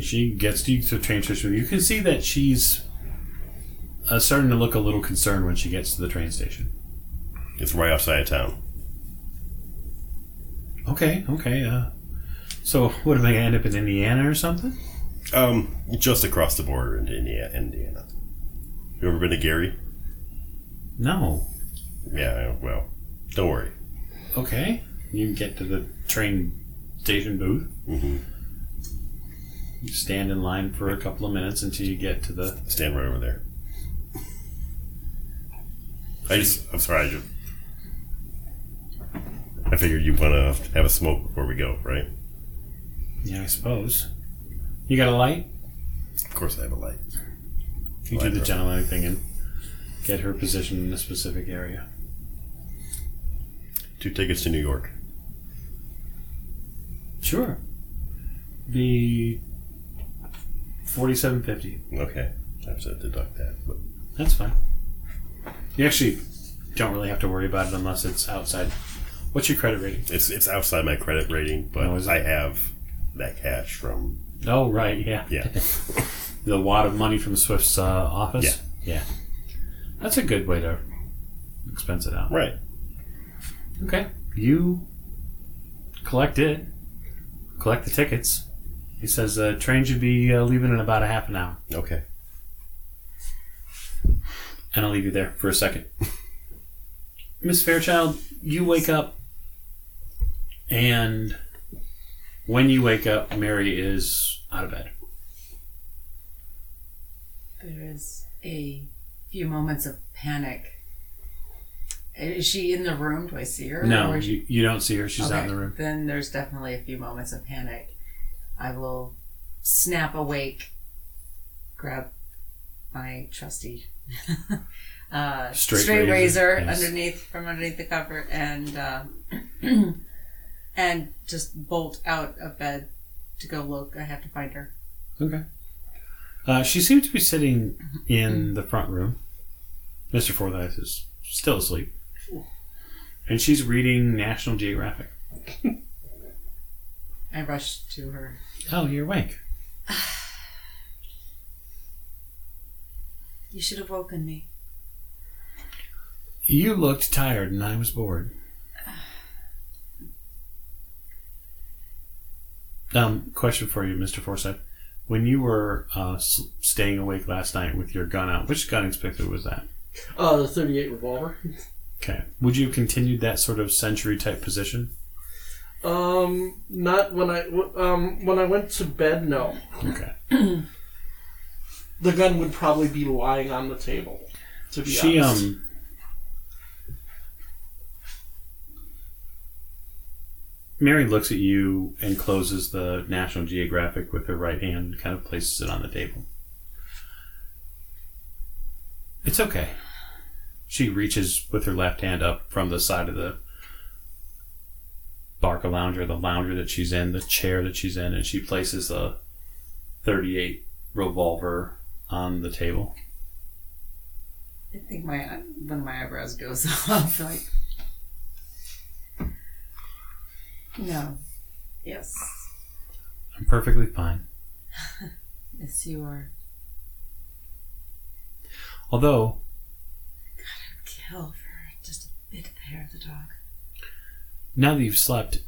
she gets to the train station. You can see that she's uh, starting to look a little concerned when she gets to the train station. it's right outside of town. Okay, okay. Uh, so, what am I gonna end up in Indiana or something? Um, just across the border into Indiana. Indiana. You ever been to Gary? No. Yeah. Well, don't worry. Okay. You get to the train station booth. hmm You stand in line for a couple of minutes until you get to the. Stand right over there. I just. I'm sorry. I just. I figured you want to have a smoke before we go, right? Yeah, I suppose. You got a light? Of course, I have a light. You do the gentleman thing and get her position in a specific area. Two tickets to New York. Sure. Be forty-seven fifty. Okay, I have to deduct that. But That's fine. You actually don't really have to worry about it unless it's outside. What's your credit rating? it's it's outside my credit rating, but Oh. I have that cash from Oh, right, yeah. yeah. The wad of money from Swift's uh, office? Yeah. Yeah. That's a good way to expense it out. right. Okay. You collect it, collect the tickets. He says the train should be uh, leaving in about a half an hour. Okay. And I'll leave you there for a second. Miss Fairchild, you wake up, and when you wake up, Mary is out of bed. There is a few moments of panic. Is she in the room? Do I see her? No, Or she- you, you don't see her. She's out in the room. Then there's definitely a few moments of panic. I will snap awake, grab my trusty uh, Straight straight, razor, razor, yes. underneath from underneath the cover and uh, and just bolt out of bed to go look. I have to find her. Okay. Uh, she seems to be sitting in the front room. Mr. Forsyth is still asleep. And she's reading National Geographic. I rush to her. Oh, you're awake. You should have woken me. You looked tired and I was bored. Um, question for you, Mr. Forsyth. When you were uh, staying awake last night with your gun out, which gun inspector was that? Uh, the 38 revolver. Okay. Would you have continued that sort of sentry type position? Um, not when I um when I went to bed. No, Okay. the gun would probably be lying on the table. To be She honest. um Mary looks at you and closes the National Geographic with her right hand and kind of places it on the table. It's okay. She reaches with her left hand up from the side of the Barcalounger, the lounger that she's in, the chair that she's in, and she places the 38 revolver on the table. I think my one of my eyebrows goes off. Like, no, yes, I'm perfectly fine. yes, you are. Although Kill for just a bit of the hair of the dog. Now that you've slept,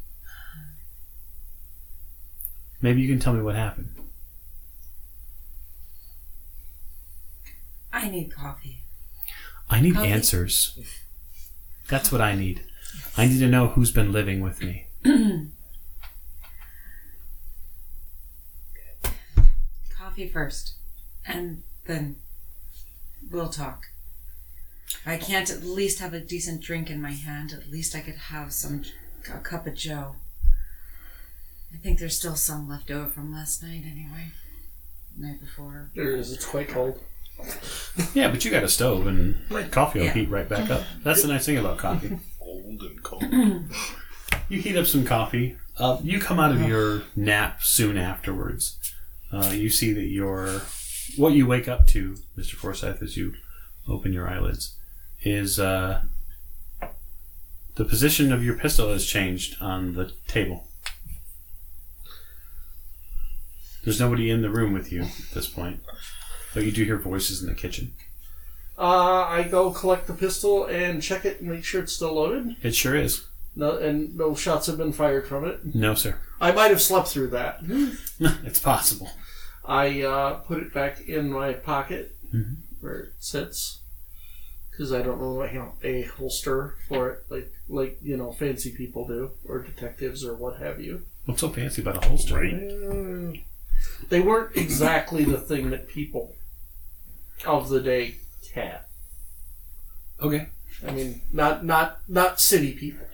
maybe you can tell me what happened. I need coffee. I need Coffee? answers. That's what I need. I need to know who's been living with me. Coffee first, and then we'll talk. If I can't at least have a decent drink in my hand. At least I could have some a cup of Joe. I think there's still some left over from last night, anyway. Night before. There is. It's quite cold. Yeah, but you got a stove and coffee will Yeah. heat right back up. That's the nice thing about coffee. Old and cold. You heat up some coffee. Uh, you come out of your nap soon afterwards. Uh, you see that your what you wake up to, Mister Forsyth, as you open your eyelids, is uh, the position of your pistol has changed on the table. There's nobody in the room with you at this point, but you do hear voices in the kitchen. Uh, I go collect the pistol and check it and make sure it's still loaded. It sure is. No, and no shots have been fired from it. No, sir. I might have slept through that. it's possible. I uh, put it back in my pocket Mhm. where it sits because I don't know, you know, a holster for it, like like you know, fancy people do, or detectives, or what have you. What's so fancy about a holster? Uh, they weren't exactly the thing that people of the day had. Okay. I mean, not not not city people.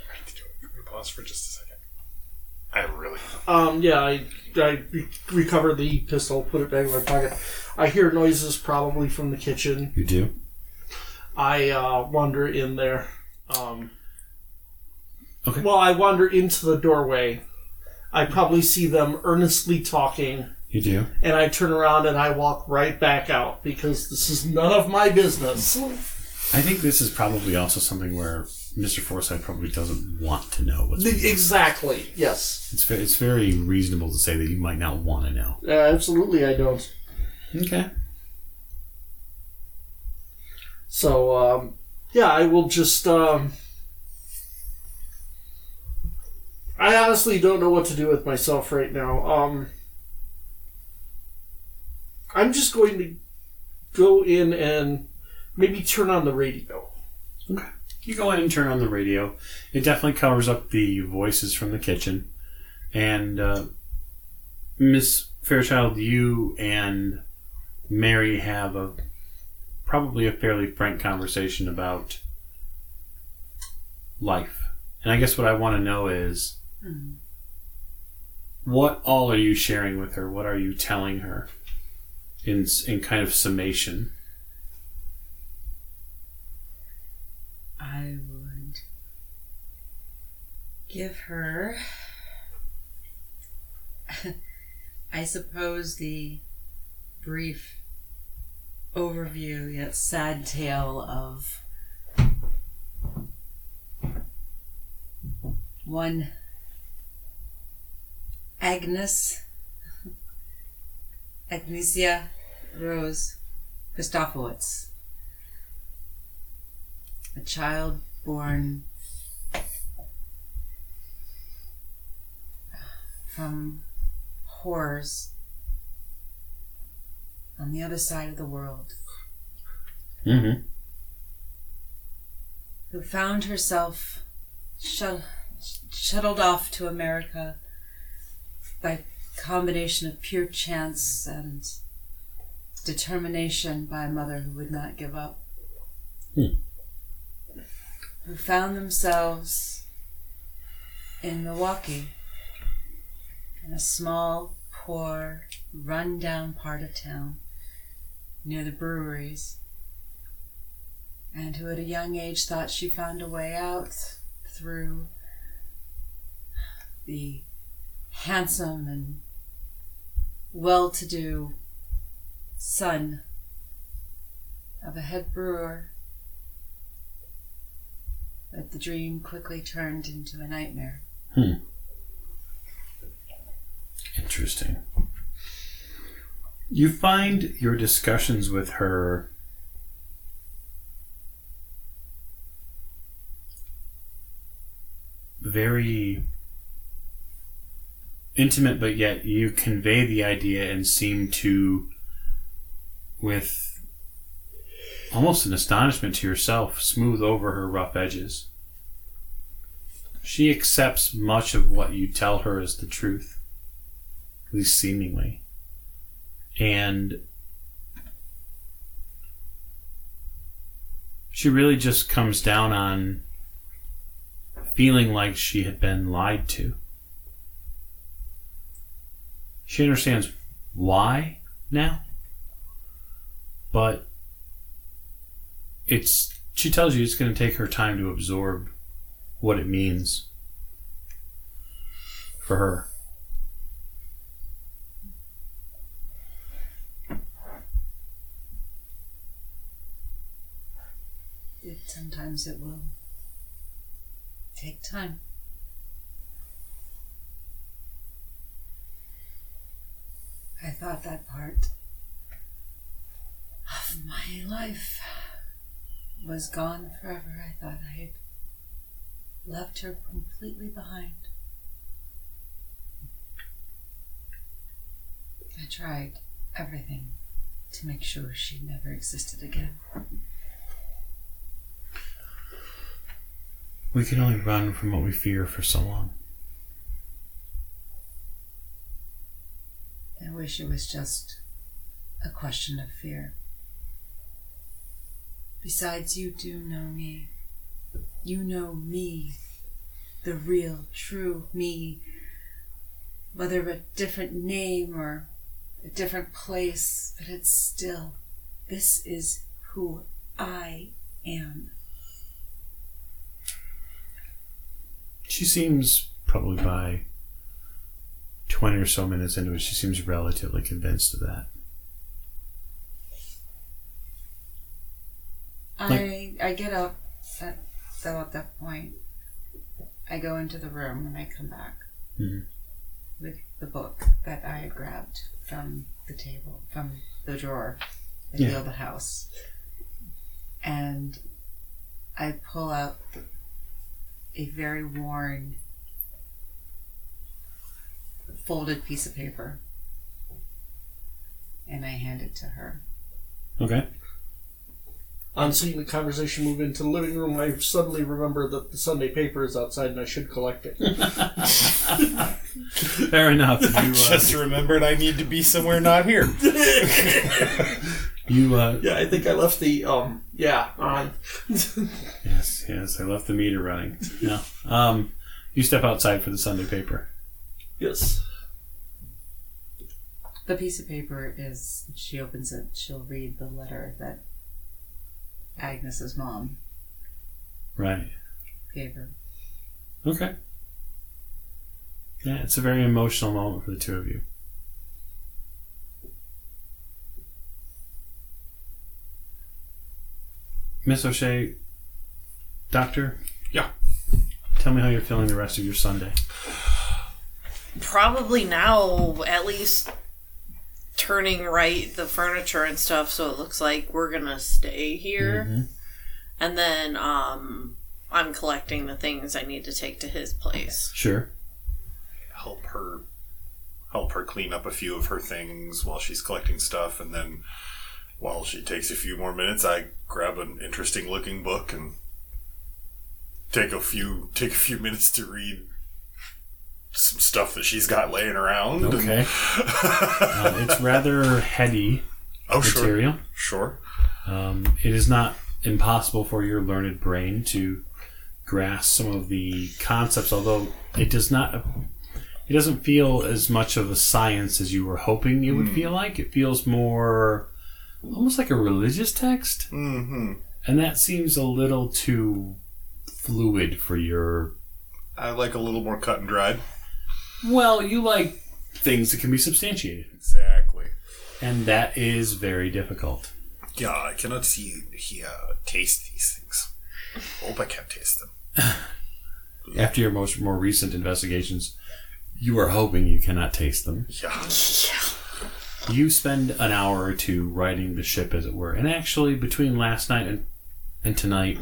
Can we pause for just a second? I really. Um, yeah, I, I re- recover the pistol, put it back in my pocket. I hear noises probably from the kitchen. You do? I uh, wander in there. Um, Okay. Well, I wander into the doorway. I probably see them earnestly talking, You do? and I turn around and I walk right back out because this is none of my business. I think this is probably also something where Mr. Forsyth probably doesn't want to know what's. The- exactly. Yes. It's very, it's very reasonable to say that you might not want to know. Uh, absolutely, I don't. Okay. So, um, yeah, I will just. Um, I honestly don't know what to do with myself right now. Um, I'm just going to go in and maybe turn on the radio. You go in and turn on the radio. It definitely covers up the voices from the kitchen. And uh, Miss Fairchild, you and Mary have a probably a fairly frank conversation about life. And I guess what I want to know is what all are you sharing with her? What are you telling her in in kind of summation? I would give her, I suppose, the brief overview yet sad tale of one Agnes, Agnesia Rose Christofowitz a child born from horrors on the other side of the world, Mm-hmm. who found herself shut, shuttled off to America by combination of pure chance and determination by a mother who would not give up. Hmm. Who found themselves in Milwaukee, in a small, poor, run-down part of town near the breweries, and who at a young age thought she found a way out through the handsome and well to do son of a head brewer. But the dream quickly turned into a nightmare. Hmm. Interesting. You find your discussions with her very intimate, but yet you convey the idea and seem to, with almost an astonishment to yourself, smooth over her rough edges. She accepts much of what you tell her as the truth at least seemingly. And she really just comes down on feeling like she had been lied to. She understands why now, but it's she tells you it's going to take her time to absorb what it means for her. It, sometimes it will take time. I thought that part of my life was gone forever. I thought I had left her completely behind. I tried everything to make sure she never existed again. We can only run from what we fear for so long. I wish it was just a question of fear. Besides, you do know me. You know me. The real, true me. Whether a different name or a different place, but it's still, this is who I am. She seems probably by 20 or so minutes into it, she seems relatively convinced of that. I I get up at so at that point. I go into the room and I come back Mhm. with the book that I had grabbed from the table, from the drawer at Yeah. the old house. And I pull out a very worn folded piece of paper and I hand it to her. Okay. On seeing the conversation move into the living room, I suddenly remember that the Sunday paper is outside and I should collect it. Fair enough. You, I uh, just remembered I need to be somewhere not here. You, uh, Yeah, I think I left the um. Yeah, on. yes, yes, I left the meter running. Yeah. Um, you step outside for the Sunday paper. yes. The piece of paper is, she opens it, she'll read the letter that Agnes's mom Right. gave her. Okay. Yeah, it's a very emotional moment for the two of you. Miss O'Shea, Doctor, Yeah. tell me how you're feeling the rest of your Sunday. Probably now, at least turning right the furniture and stuff so it looks like we're gonna stay here. And then um I'm collecting the things I need to take to his place. Sure. Help her help her clean up a few of her things while she's collecting stuff and then while she takes a few more minutes I grab an interesting looking book and take a few take a few minutes to read some stuff that she's got laying around. Okay. Uh, it's rather heady oh, material. Sure. Um, it is not impossible for your learned brain to grasp some of the concepts, although it does not. It doesn't feel as much of a science as you were hoping it would feel like. It feels more almost like a religious text, Mm-hmm. and that seems a little too fluid for your. I like a little more cut and dried. Well, you like things that can be substantiated, Exactly. and that is very difficult. Yeah, I cannot see here taste these things. Hope I can't taste them. After your most more recent investigations, you are hoping you cannot taste them. Yeah. You spend an hour or two riding the ship, as it were. And actually, between last night and, and tonight,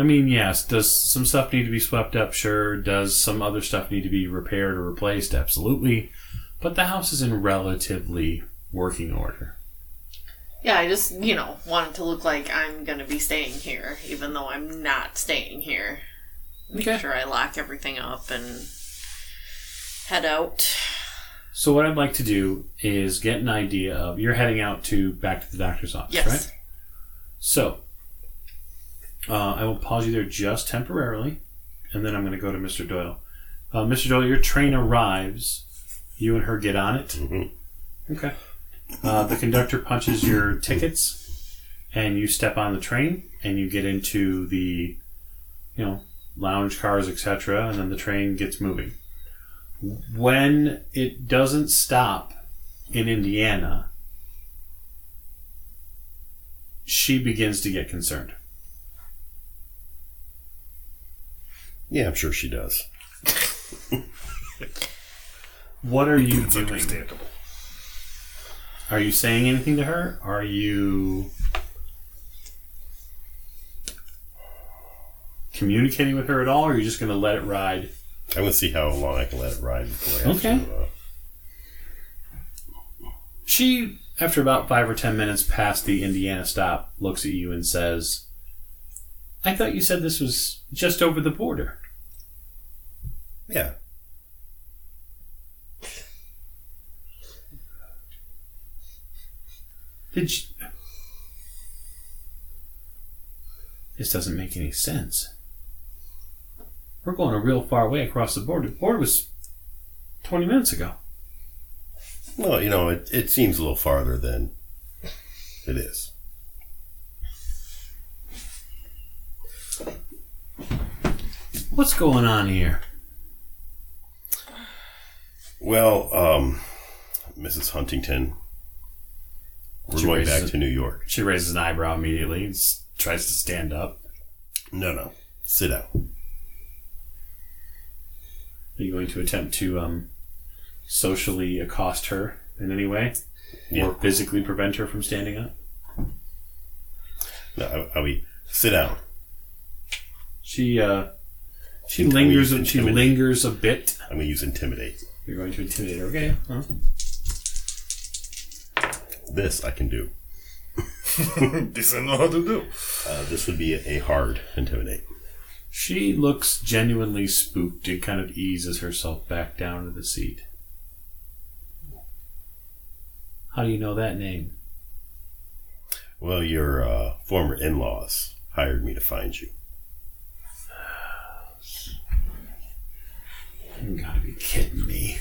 I mean, yes, does some stuff need to be swept up? Sure. Does some other stuff need to be repaired or replaced? Absolutely. But the house is in relatively working order. Yeah, I just, you know, want it to look like I'm gonna be staying here, even though I'm not staying here. Make Okay. sure I lock everything up and head out. So, what I'd like to do is get an idea of you're heading out to back to the doctor's office, Yes. right? So, uh, I will pause you there just temporarily, and then I'm going to go to Mr. Doyle. Uh, Mr. Doyle, your train arrives. You and her get on it. Mhm. Okay. Uh, the conductor punches your tickets, and you step on the train, and you get into the, you know, lounge cars, etc., and then the train gets moving. When it doesn't stop in Indiana, she begins to get concerned. Yeah, I'm sure she does. What are you It's doing? understandable. Are you saying anything to her? Are you communicating with her at all, or are you just going to let it ride? I'm gonna see how long I can let it ride before I have Okay. to. Uh, She, after about five or ten minutes past the Indiana stop, looks at you and says, I thought you said this was just over the border. Yeah. Did you... This doesn't make any sense. We're going a real far way across the border. The border was 20 minutes ago. Well, you know, it, it seems a little farther than it is. What's going on here? Well, um, Mrs. Huntington, we're She going back it. to New York. She raises an eyebrow immediately and tries to stand up. No, no, sit down. Are you going to attempt to um, socially accost her in any way? Yeah. Or physically prevent her from standing up? No, I, I mean, sit down. She uh, she lingers. She lingers a bit. I'm gonna use intimidate. You're going to intimidate her. Okay. Huh? This I can do. this I know how to do. Uh, this would be a hard intimidate. She looks genuinely spooked and kind of eases herself back down to the seat. How do you know that name? Well, your uh, former in laws hired me to find you. You gotta be kidding me.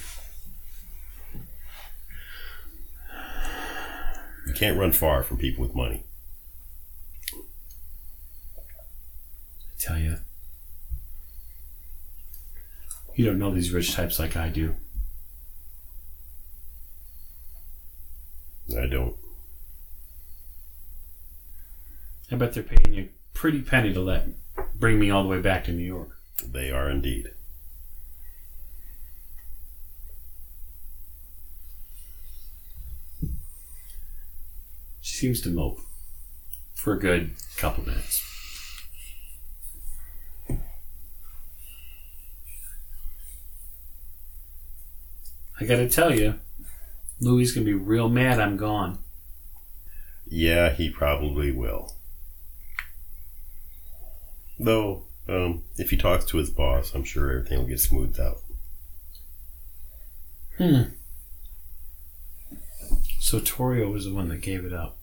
You can't run far from people with money. I tell you. You don't know these rich types like I do. I don't. I bet they're paying you a pretty penny to let bring me all the way back to New York. They are indeed. Seems to mope for a good couple minutes. I gotta tell you, Louis gonna be real mad I'm gone. Yeah, he probably will. Though, um, if he talks to his boss, I'm sure everything will get smoothed out. Hmm. So Torrio was the one that gave it up.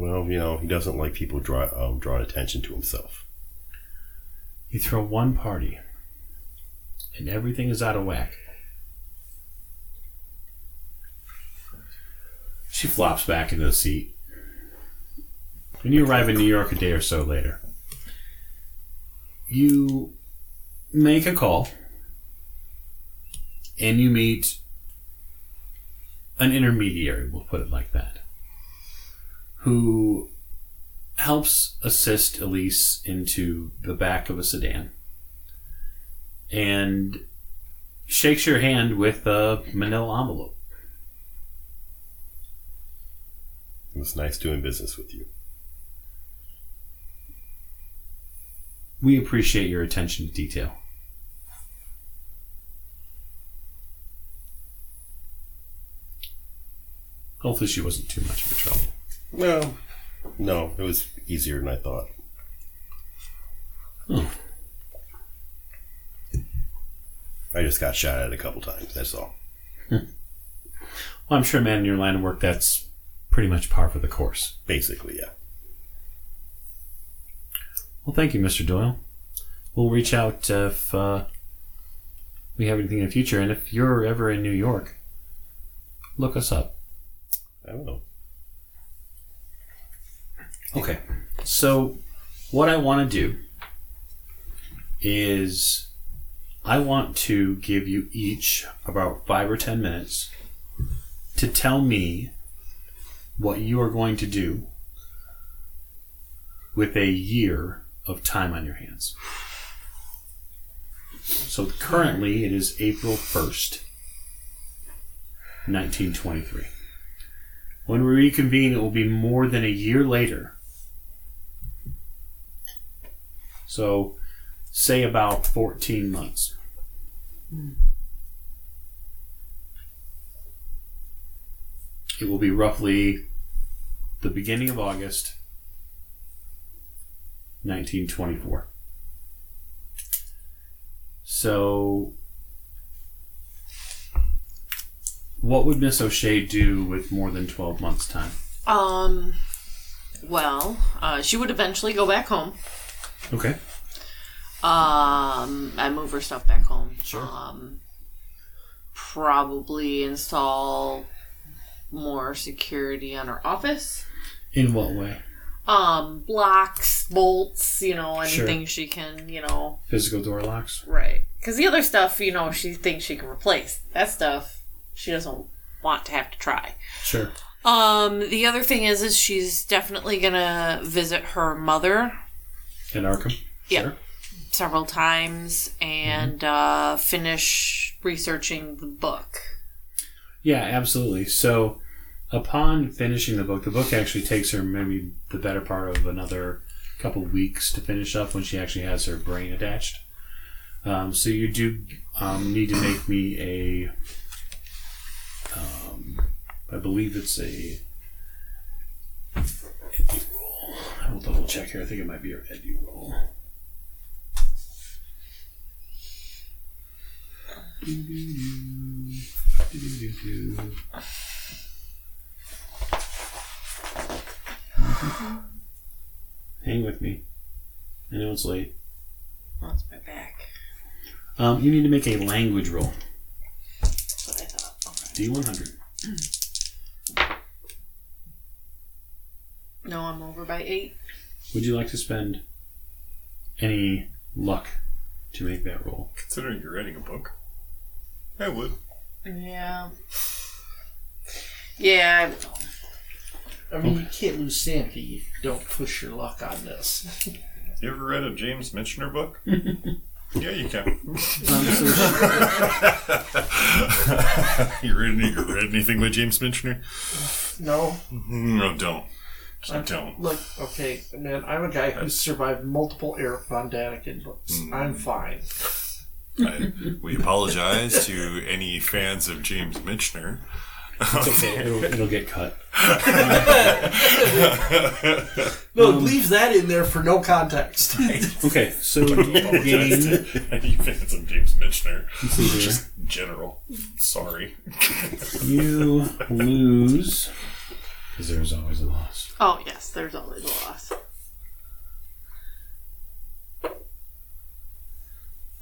Well, you know, he doesn't like people draw, um, drawing attention to himself. You throw one party, and everything is out of whack. She flops back into the seat. When you arrive in New York a day or so later, you make a call and you meet an intermediary, we'll put it like that, who helps assist Elise into the back of a sedan and shakes your hand with a manila envelope. It was nice doing business with you. We appreciate your attention to detail. Hopefully, she wasn't too much of a trouble. Well, no, it was easier than I thought. Oh. I just got shot at a couple times, that's all. Well, I'm sure, man, in your line of work, that's pretty much par for the course. Basically, yeah. Well, thank you, Mr. Doyle. We'll reach out uh, if uh, we have anything in the future, and if you're ever in New York, look us up. I don't know. Okay. So, what I want to do is I want to give you each about five or ten minutes to tell me what you are going to do with a year of time on your hands. So, currently it is April 1st, 1923. When we reconvene, it will be more than a year later. So, say about 14 months. It will be roughly the beginning of August 1924. So, what would Miss O'Shea do with more than 12 months' time? Um, well, uh, she would eventually go back home. Okay. Um, I move her stuff back home. Sure. Um, probably install more security on her office. In what way? Um, blocks, bolts, you know, Sure. anything she can, you know, Physical door locks? right. Because the other stuff, you know, she thinks she can replace. That stuff, she doesn't want to have to try. Sure. Um, the other thing is, is she's definitely gonna visit her mother In Arkham? Yeah. Sure. several times and uh, finish researching the book. Yeah, absolutely. So, upon finishing the book, the book actually takes her maybe the better part of another couple weeks to finish up when she actually has her brain attached. Um, so you do um, need to make me a, um, I believe it's a EDU roll. I will double check here. I think it might be your EDU roll. Hang with me. I know it's late. That's my back. Um, you need to make a language roll. That's what I thought. Okay. D100. No, I'm over by eight. Would you like to spend any luck to make that roll? Considering you're writing a book, I would. Yeah. Yeah, I. I mean, you can't lose sanity if you don't push your luck on this. You ever read a James Michener book? yeah, you can. Um, so you read, any, you read anything by James Michener? No, No, don't. Just I'm- don't. Look, okay, man, I'm a guy who's survived multiple Eric Von Daniken books. Mm. I'm fine. I, we apologize to any fans of James Michener. it's okay. It'll, it'll get cut. No, um, leave that in there for no context. Okay, so you Apologize gain. to any fans of James Michener. Just general. Sorry. You lose. Because there's always a loss. Oh, yes, there's always a loss.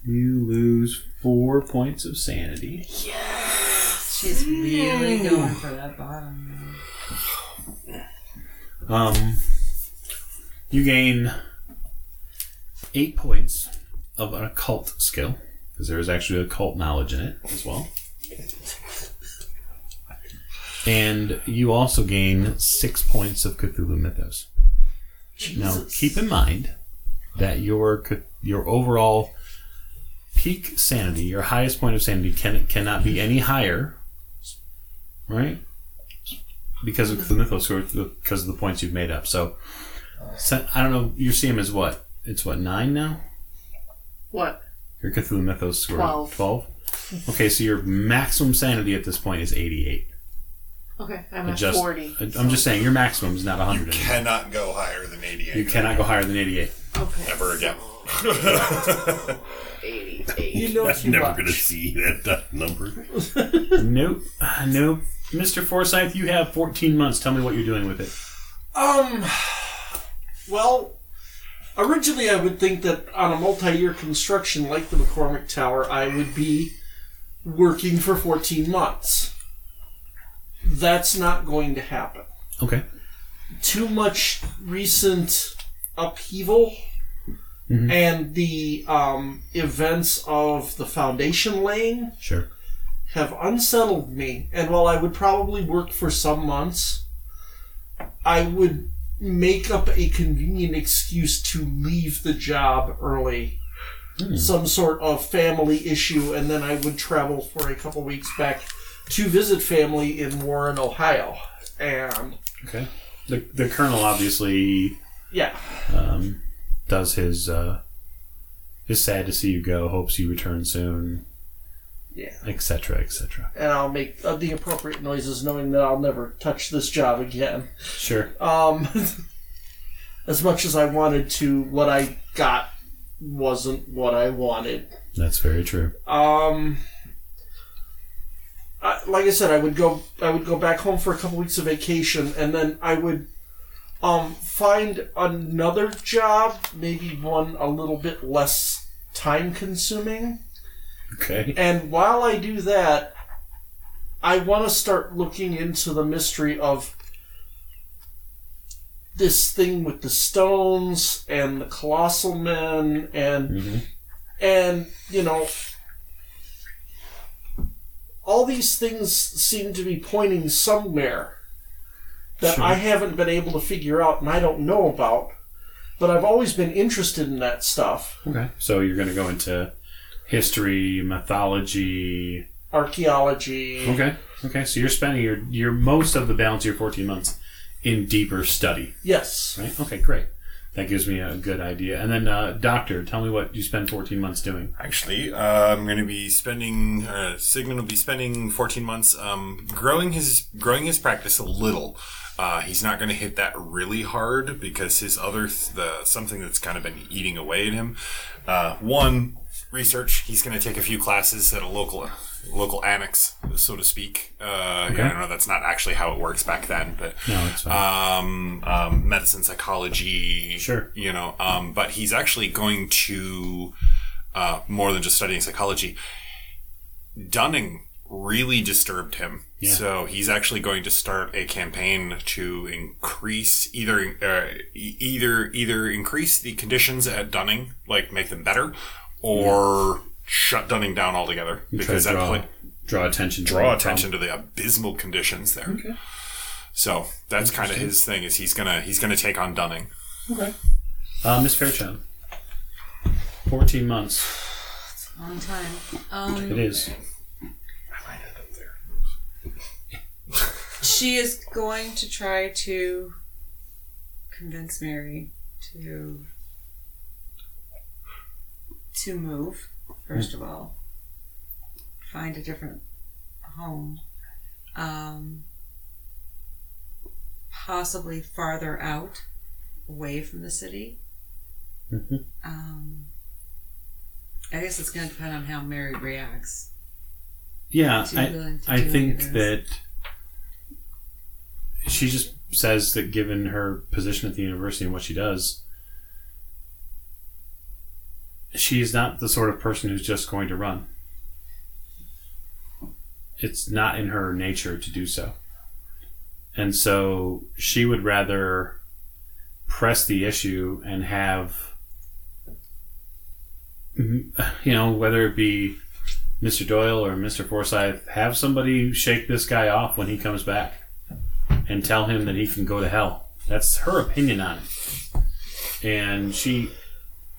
You lose four points of sanity. Yes! She's really going for that bottom. Um, you gain eight points of an occult skill because there is actually occult knowledge in it as well. And you also gain six points of Cthulhu Mythos. Now, keep in mind that your your overall peak sanity, your highest point of sanity, can cannot be any higher, right? Because of the mythos, because of the points you've made up. So, so I don't know. Your CM is what? It's what nine now. What? Your Cthulhu Mythos score Twelve. Twelve. Okay, so your maximum sanity at this point is eighty-eight. Okay, I'm at Just, 40. I'm just saying your maximum is not hundred. You Cannot go higher than 88. You cannot go higher than eighty-eight. Okay. Ever again. 88. you know too Never much. gonna see that, that number. Nope. Nope. Mr. Forsyth, you have 14 months. Tell me what you're doing with it. Um, well, originally I would think that on a multi-year construction like the McCormick Tower, I would be working for 14 months. That's not going to happen. Okay. Too much recent upheaval and the um, events of the foundation laying Sure. have unsettled me. And while I would probably work for some months, I would make up a convenient excuse to leave the job early. Some sort of family issue, and then I would travel for a couple weeks back to visit family in Warren, Ohio. And Okay. The, the colonel obviously yeah, um, does his uh, is sad to see you go, hopes you return soon, yeah. etc., etc. And I'll make uh, the appropriate noises knowing that I'll never touch this job again. Sure. Um, as much as I wanted to, what I got wasn't what I wanted. That's very true. Um, I, like I said, I would go. I would go back home for a couple weeks of vacation, and then I would um, find another job, maybe one a little bit less time consuming. Okay. And while I do that, I want to start looking into the mystery of this thing with the stones and the colossal men and Mhm. and you know all these things seem to be pointing somewhere that Sure. I haven't been able to figure out and I don't know about. But I've always been interested in that stuff. Okay. So you're going to go into history, mythology. Archaeology. Okay. Okay. So you're spending your your most of the balance of your 14 months in deeper study, Yes. right? Okay. Great. That gives me a good idea. And then, uh, doctor, tell me what you spend 14 months doing. Actually, uh, I'm going to be spending. Uh, Sigmund will be spending 14 months um, growing his growing his practice a little. Uh, he's not going to hit that really hard because his other th- the something that's kind of been eating away at him. Uh, one research. He's going to take a few classes at a local local annex so to speak. Uh, Okay. I don't know. That's not actually how it works back then, but No, it's fine. um, um, medicine, psychology. Sure. You know, um, but he's actually going to uh, more than just studying psychology. Dunning really disturbed him. Yeah. So he's actually going to start a campaign to increase either uh, either either increase the conditions at Dunning, like make them better, or shut Dunning down altogether Try to because that draw, pla- draw attention. To draw the attention to the abysmal conditions there. Okay. So that's kind of his thing. Is he's gonna he's gonna take on Dunning. Okay. Uh, Miss Fairchild. Fourteen months. That's a long time. Um, It is. she is going to try to convince Mary to to move. First of all, find a different home, um, possibly farther out, away from the city. Mhm. Um, I guess it's going to depend on how Mary reacts. Yeah, I, I think that she just says that given her position at the university and what she does, she is not the sort of person who's just going to run. It's not in her nature to do so. And so she would rather press the issue and have, you know, whether it be Mr. Doyle or Mr. Forsyth, have somebody shake this guy off when he comes back and tell him that he can go to hell. That's her opinion on it. And she,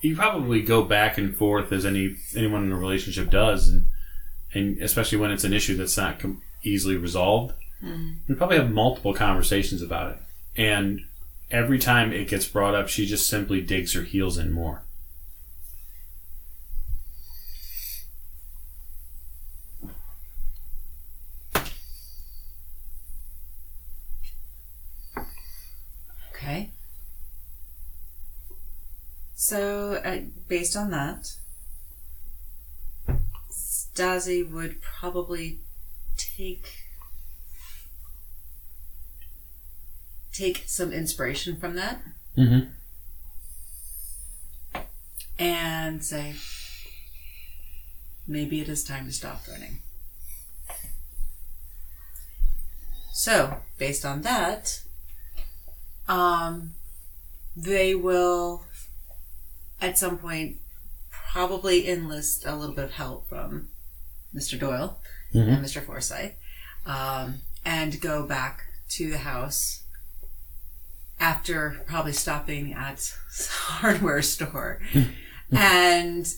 you probably go back and forth as any anyone in a relationship does, and and especially when it's an issue that's not com- easily resolved. Mm-hmm. We probably have multiple conversations about it, and every time it gets brought up, she just simply digs her heels in more. Okay. So, uh, based on that, Stazi would probably take take some inspiration from that Mm-hmm. and say, maybe it is time to stop running. So, based on that, um, they will at some point probably enlist a little bit of help from Mr. Doyle Mhm. and Mr. Forsyth um, and go back to the house after probably stopping at a hardware store and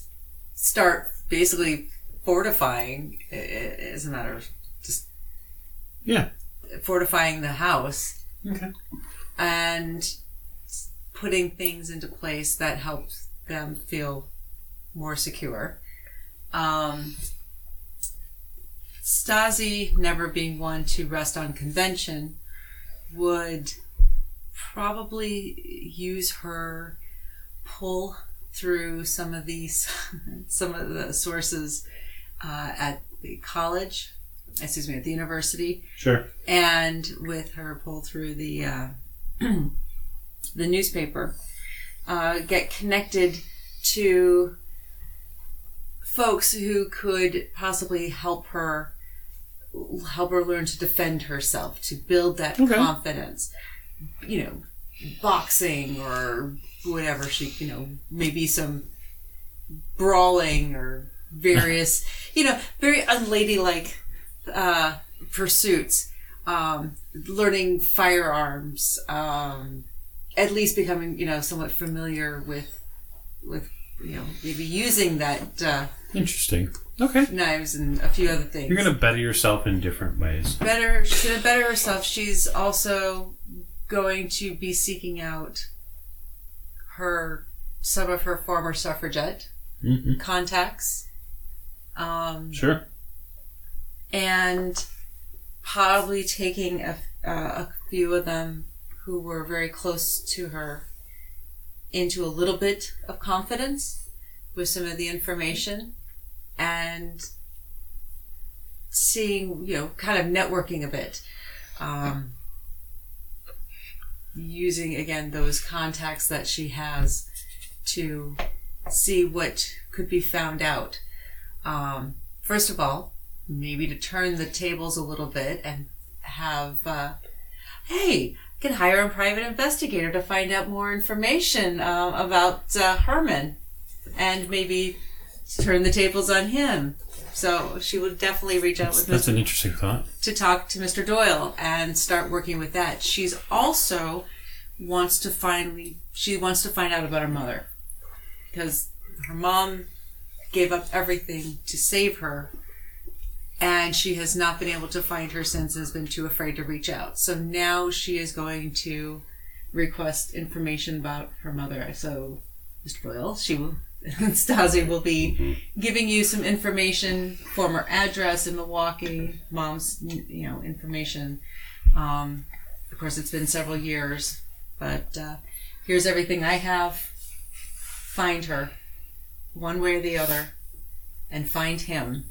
start basically fortifying as a matter of just Yeah. fortifying the house Okay. and putting things into place that helps them feel more secure. Um, Stazi, never being one to rest on convention, would probably use her pull through some of these, some of the sources uh, at the college, excuse me, at the university, Sure. and with her pull through the uh, the newspaper, uh, get connected to folks who could possibly help her help her learn to defend herself, to build that Okay. confidence. You know, boxing or whatever she, you know, maybe some brawling or various, you know, very unladylike uh, pursuits. Um, learning firearms, um, at least becoming, you know, somewhat familiar with, with, you know, maybe using that uh, Interesting. Okay. knives and a few other things. You're gonna better yourself in different ways. better she's gonna better herself she's also going to be seeking out her some of her former suffragette Mm-hmm. contacts um, Sure. and probably taking a, uh, a few of them who were very close to her into a little bit of confidence with some of the information and seeing, you know, kind of networking a bit. Um, using again those contacts that she has to see what could be found out. Um, first of all, maybe to turn the tables a little bit and have, uh, hey, Can hire a private investigator to find out more information uh, about uh, Herman and maybe turn the tables on him. So she would definitely reach out with That's Mr. an interesting thought. to talk to Mr. Doyle and start working with that. She's also wants to finally she wants to find out about her mother because her mom gave up everything to save her and she has not been able to find her since and has been too afraid to reach out. So now she is going to request information about her mother. So Mr. Boyle, she will Stazi will be giving you some information, former address in Milwaukee, mom's you know information. Um, of course, it's been several years, but uh, here's everything I have. Find her, one way or the other, and find him.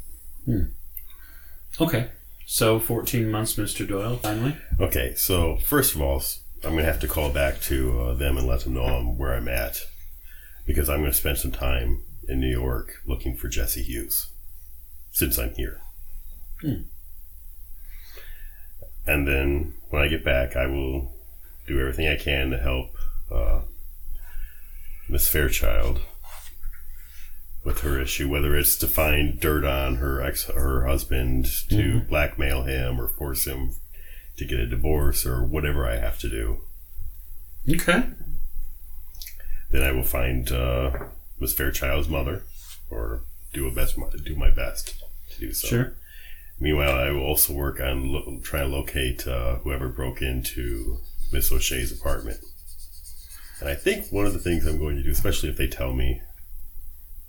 Okay. So 14 months, Mr. Doyle, finally. Okay, so first of all, I'm going to have to call back to uh, them and let them know I'm where I'm at because I'm going to spend some time in New York looking for Jesse Hughes since I'm here. And then when I get back, I will do everything I can to help uh, Miss Fairchild with her issue, whether it's to find dirt on her ex, her husband, to blackmail him or force him to get a divorce or whatever I have to do. Okay. Then I will find uh, Miss Fairchild's mother, or do a best do my best to do so. Sure. Meanwhile, I will also work on lo- trying to locate uh, whoever broke into Miss O'Shea's apartment. And I think one of the things I'm going to do, especially if they tell me,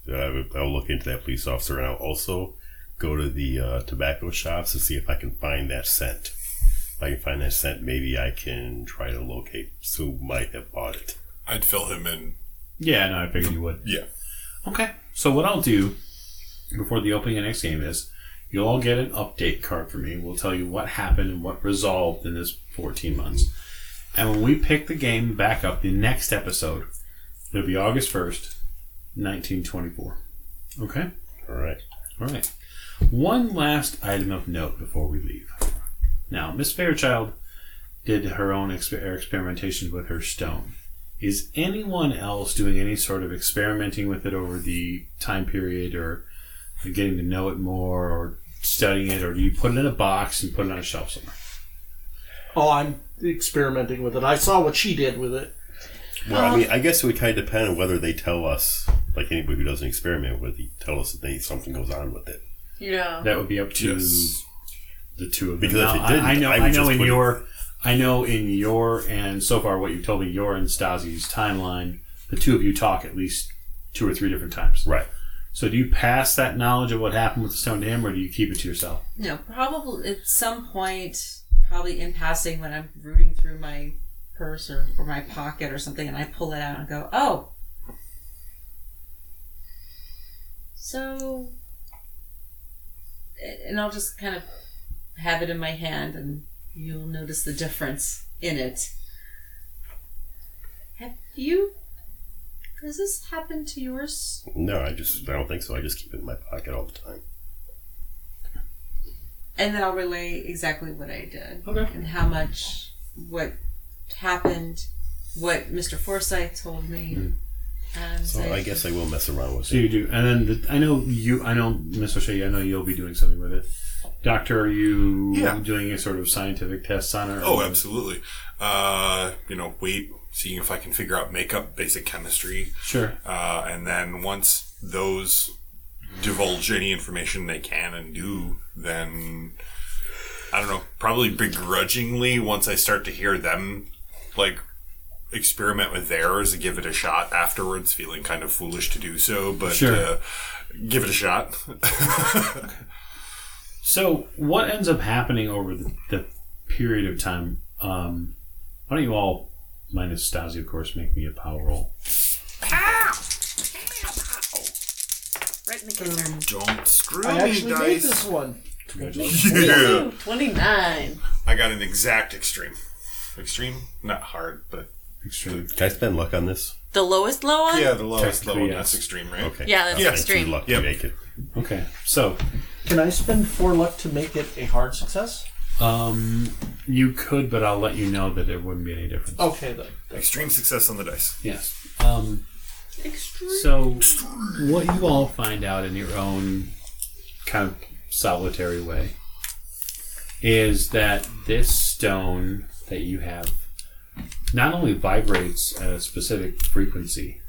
I will, I'll look into that police officer, and I'll also go to the uh, tobacco shops to see if I can find that scent. If I can find that scent, maybe I can try to locate who might have bought it. I'd fill him in. Yeah, no, I figured you would. Yeah. Okay. So what I'll do before the opening of the next game is you'll all get an update card from me. We'll tell you what happened and what resolved in this 14 months. And when we pick the game back up, the next episode, it'll be August 1st, 1924. Okay? All right. All right. One last item of note before we leave. Now, Miss Fairchild did her own exper- experimentations with her stone. Is anyone else doing any sort of experimenting with it over the time period or getting to know it more or studying it, or do you put it in a box and put it on a shelf somewhere? Oh, I'm experimenting with it. I saw what she did with it. Well, I um, mean, I guess it would kind of depend on whether they tell us, like anybody who doesn't experiment with it, tell us that they, something goes on with it. Yeah. That would be up to Yes. the two of them. Because if it didn't, I, I know, I I, know just in put it- your, I know in your, and so far what you've told me, your and Stazi's timeline, the two of you talk at least two or three different times. Right. So do you pass that knowledge of what happened with the stone to him, or do you keep it to yourself? No, probably at some point, probably in passing when I'm rooting through my purse or, or my pocket or something, and I pull it out and go, oh. So, and I'll just kind of have it in my hand, and you'll notice the difference in it. Have you? Has this happened to yours? No, I just I don't think so. I just keep it in my pocket all the time. And then I'll relay exactly what I did. Okay. And how much, what happened, what Mr. Forsyth told me. And Hmm. So say, I guess I will mess around with So it. you do, and then the, I know you. I know Miss O'Shea. I know you'll be doing something with it. Doctor, are you Yeah. doing a sort of scientific tests on it? or- Oh, absolutely. Uh, you know, wait, seeing if I can figure out makeup, basic chemistry, Sure. uh, and then once those divulge any information they can and do, then I don't know, probably begrudgingly once I start to hear them like experiment with theirs, and give it a shot afterwards, feeling kind of foolish to do so, but Sure. uh, give it a shot. So, what ends up happening over the, the period of time? Um, why don't you all, minus Stazi, of course, make me a power roll? Right in don't screw I me, actually made dice. this one. Congratulations. Yeah. 29. I got an exact extreme. Extreme? Not hard, but. Extreme. Can I spend luck on this? The lowest low one? Yeah, the lowest Technically, level. yes. That's extreme, right? Okay. Yeah, that's I'll spend extreme. Two luck Yep. to make it. Okay, so Can I spend four luck to make it a hard success? um, you could, but I'll let you know that there wouldn't be any difference. Okay then. Extreme success on the dice. Yes. Um, so, what you all find out in your own kind of solitary way is that this stone that you have not only vibrates at a specific frequency,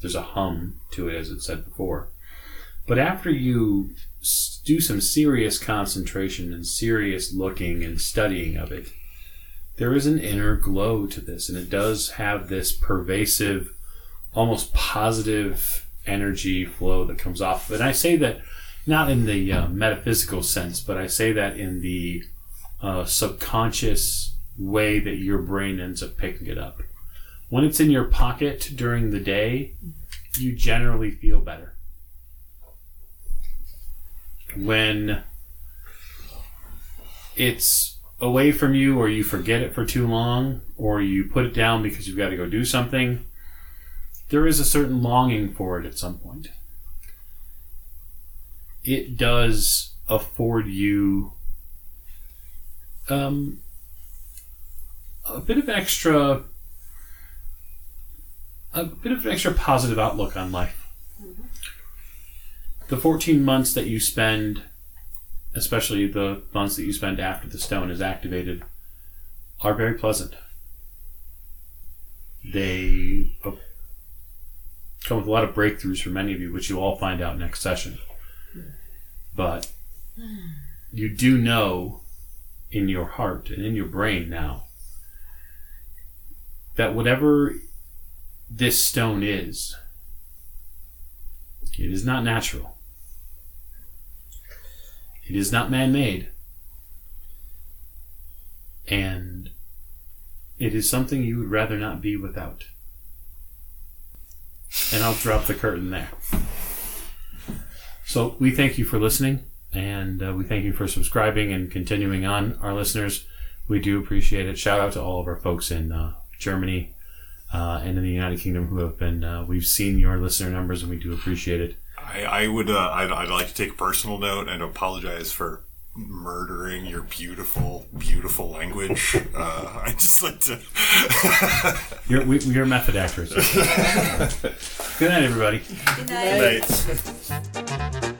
there's a hum to it, as it said before, but after you do some serious concentration and serious looking and studying of it, there is an inner glow to this, and it does have this pervasive, almost positive energy flow that comes off of it. And I say that not in the uh, metaphysical sense, but I say that in the uh, subconscious way that your brain ends up picking it up. When it's in your pocket during the day, you generally feel better. When it's away from you or you forget it for too long or you put it down because you've got to go do something, there is a certain longing for it at some point. It does afford you um, a bit of extra a bit of an extra positive outlook on life. The 14 months that you spend especially the months that you spend after the stone is activated, are very pleasant. They uh, come with a lot of breakthroughs for many of you, which you'll all find out next session. But you do know in your heart and in your brain now that whatever this stone is, it is not natural. It is not man made. And it is something you would rather not be without. And I'll drop the curtain there. So we thank you for listening, and uh, we thank you for subscribing and continuing on. Our listeners, we do appreciate it. Shout out to all of our folks in uh, Germany uh, and in the United Kingdom who have been. Uh, we've seen your listener numbers, and we do appreciate it. I, I would. Uh, I'd, I'd like to take a personal note and apologize for murdering your beautiful, beautiful language. Uh, I just like to. You're, we, you're method actors. Good night, everybody. Good night. Night.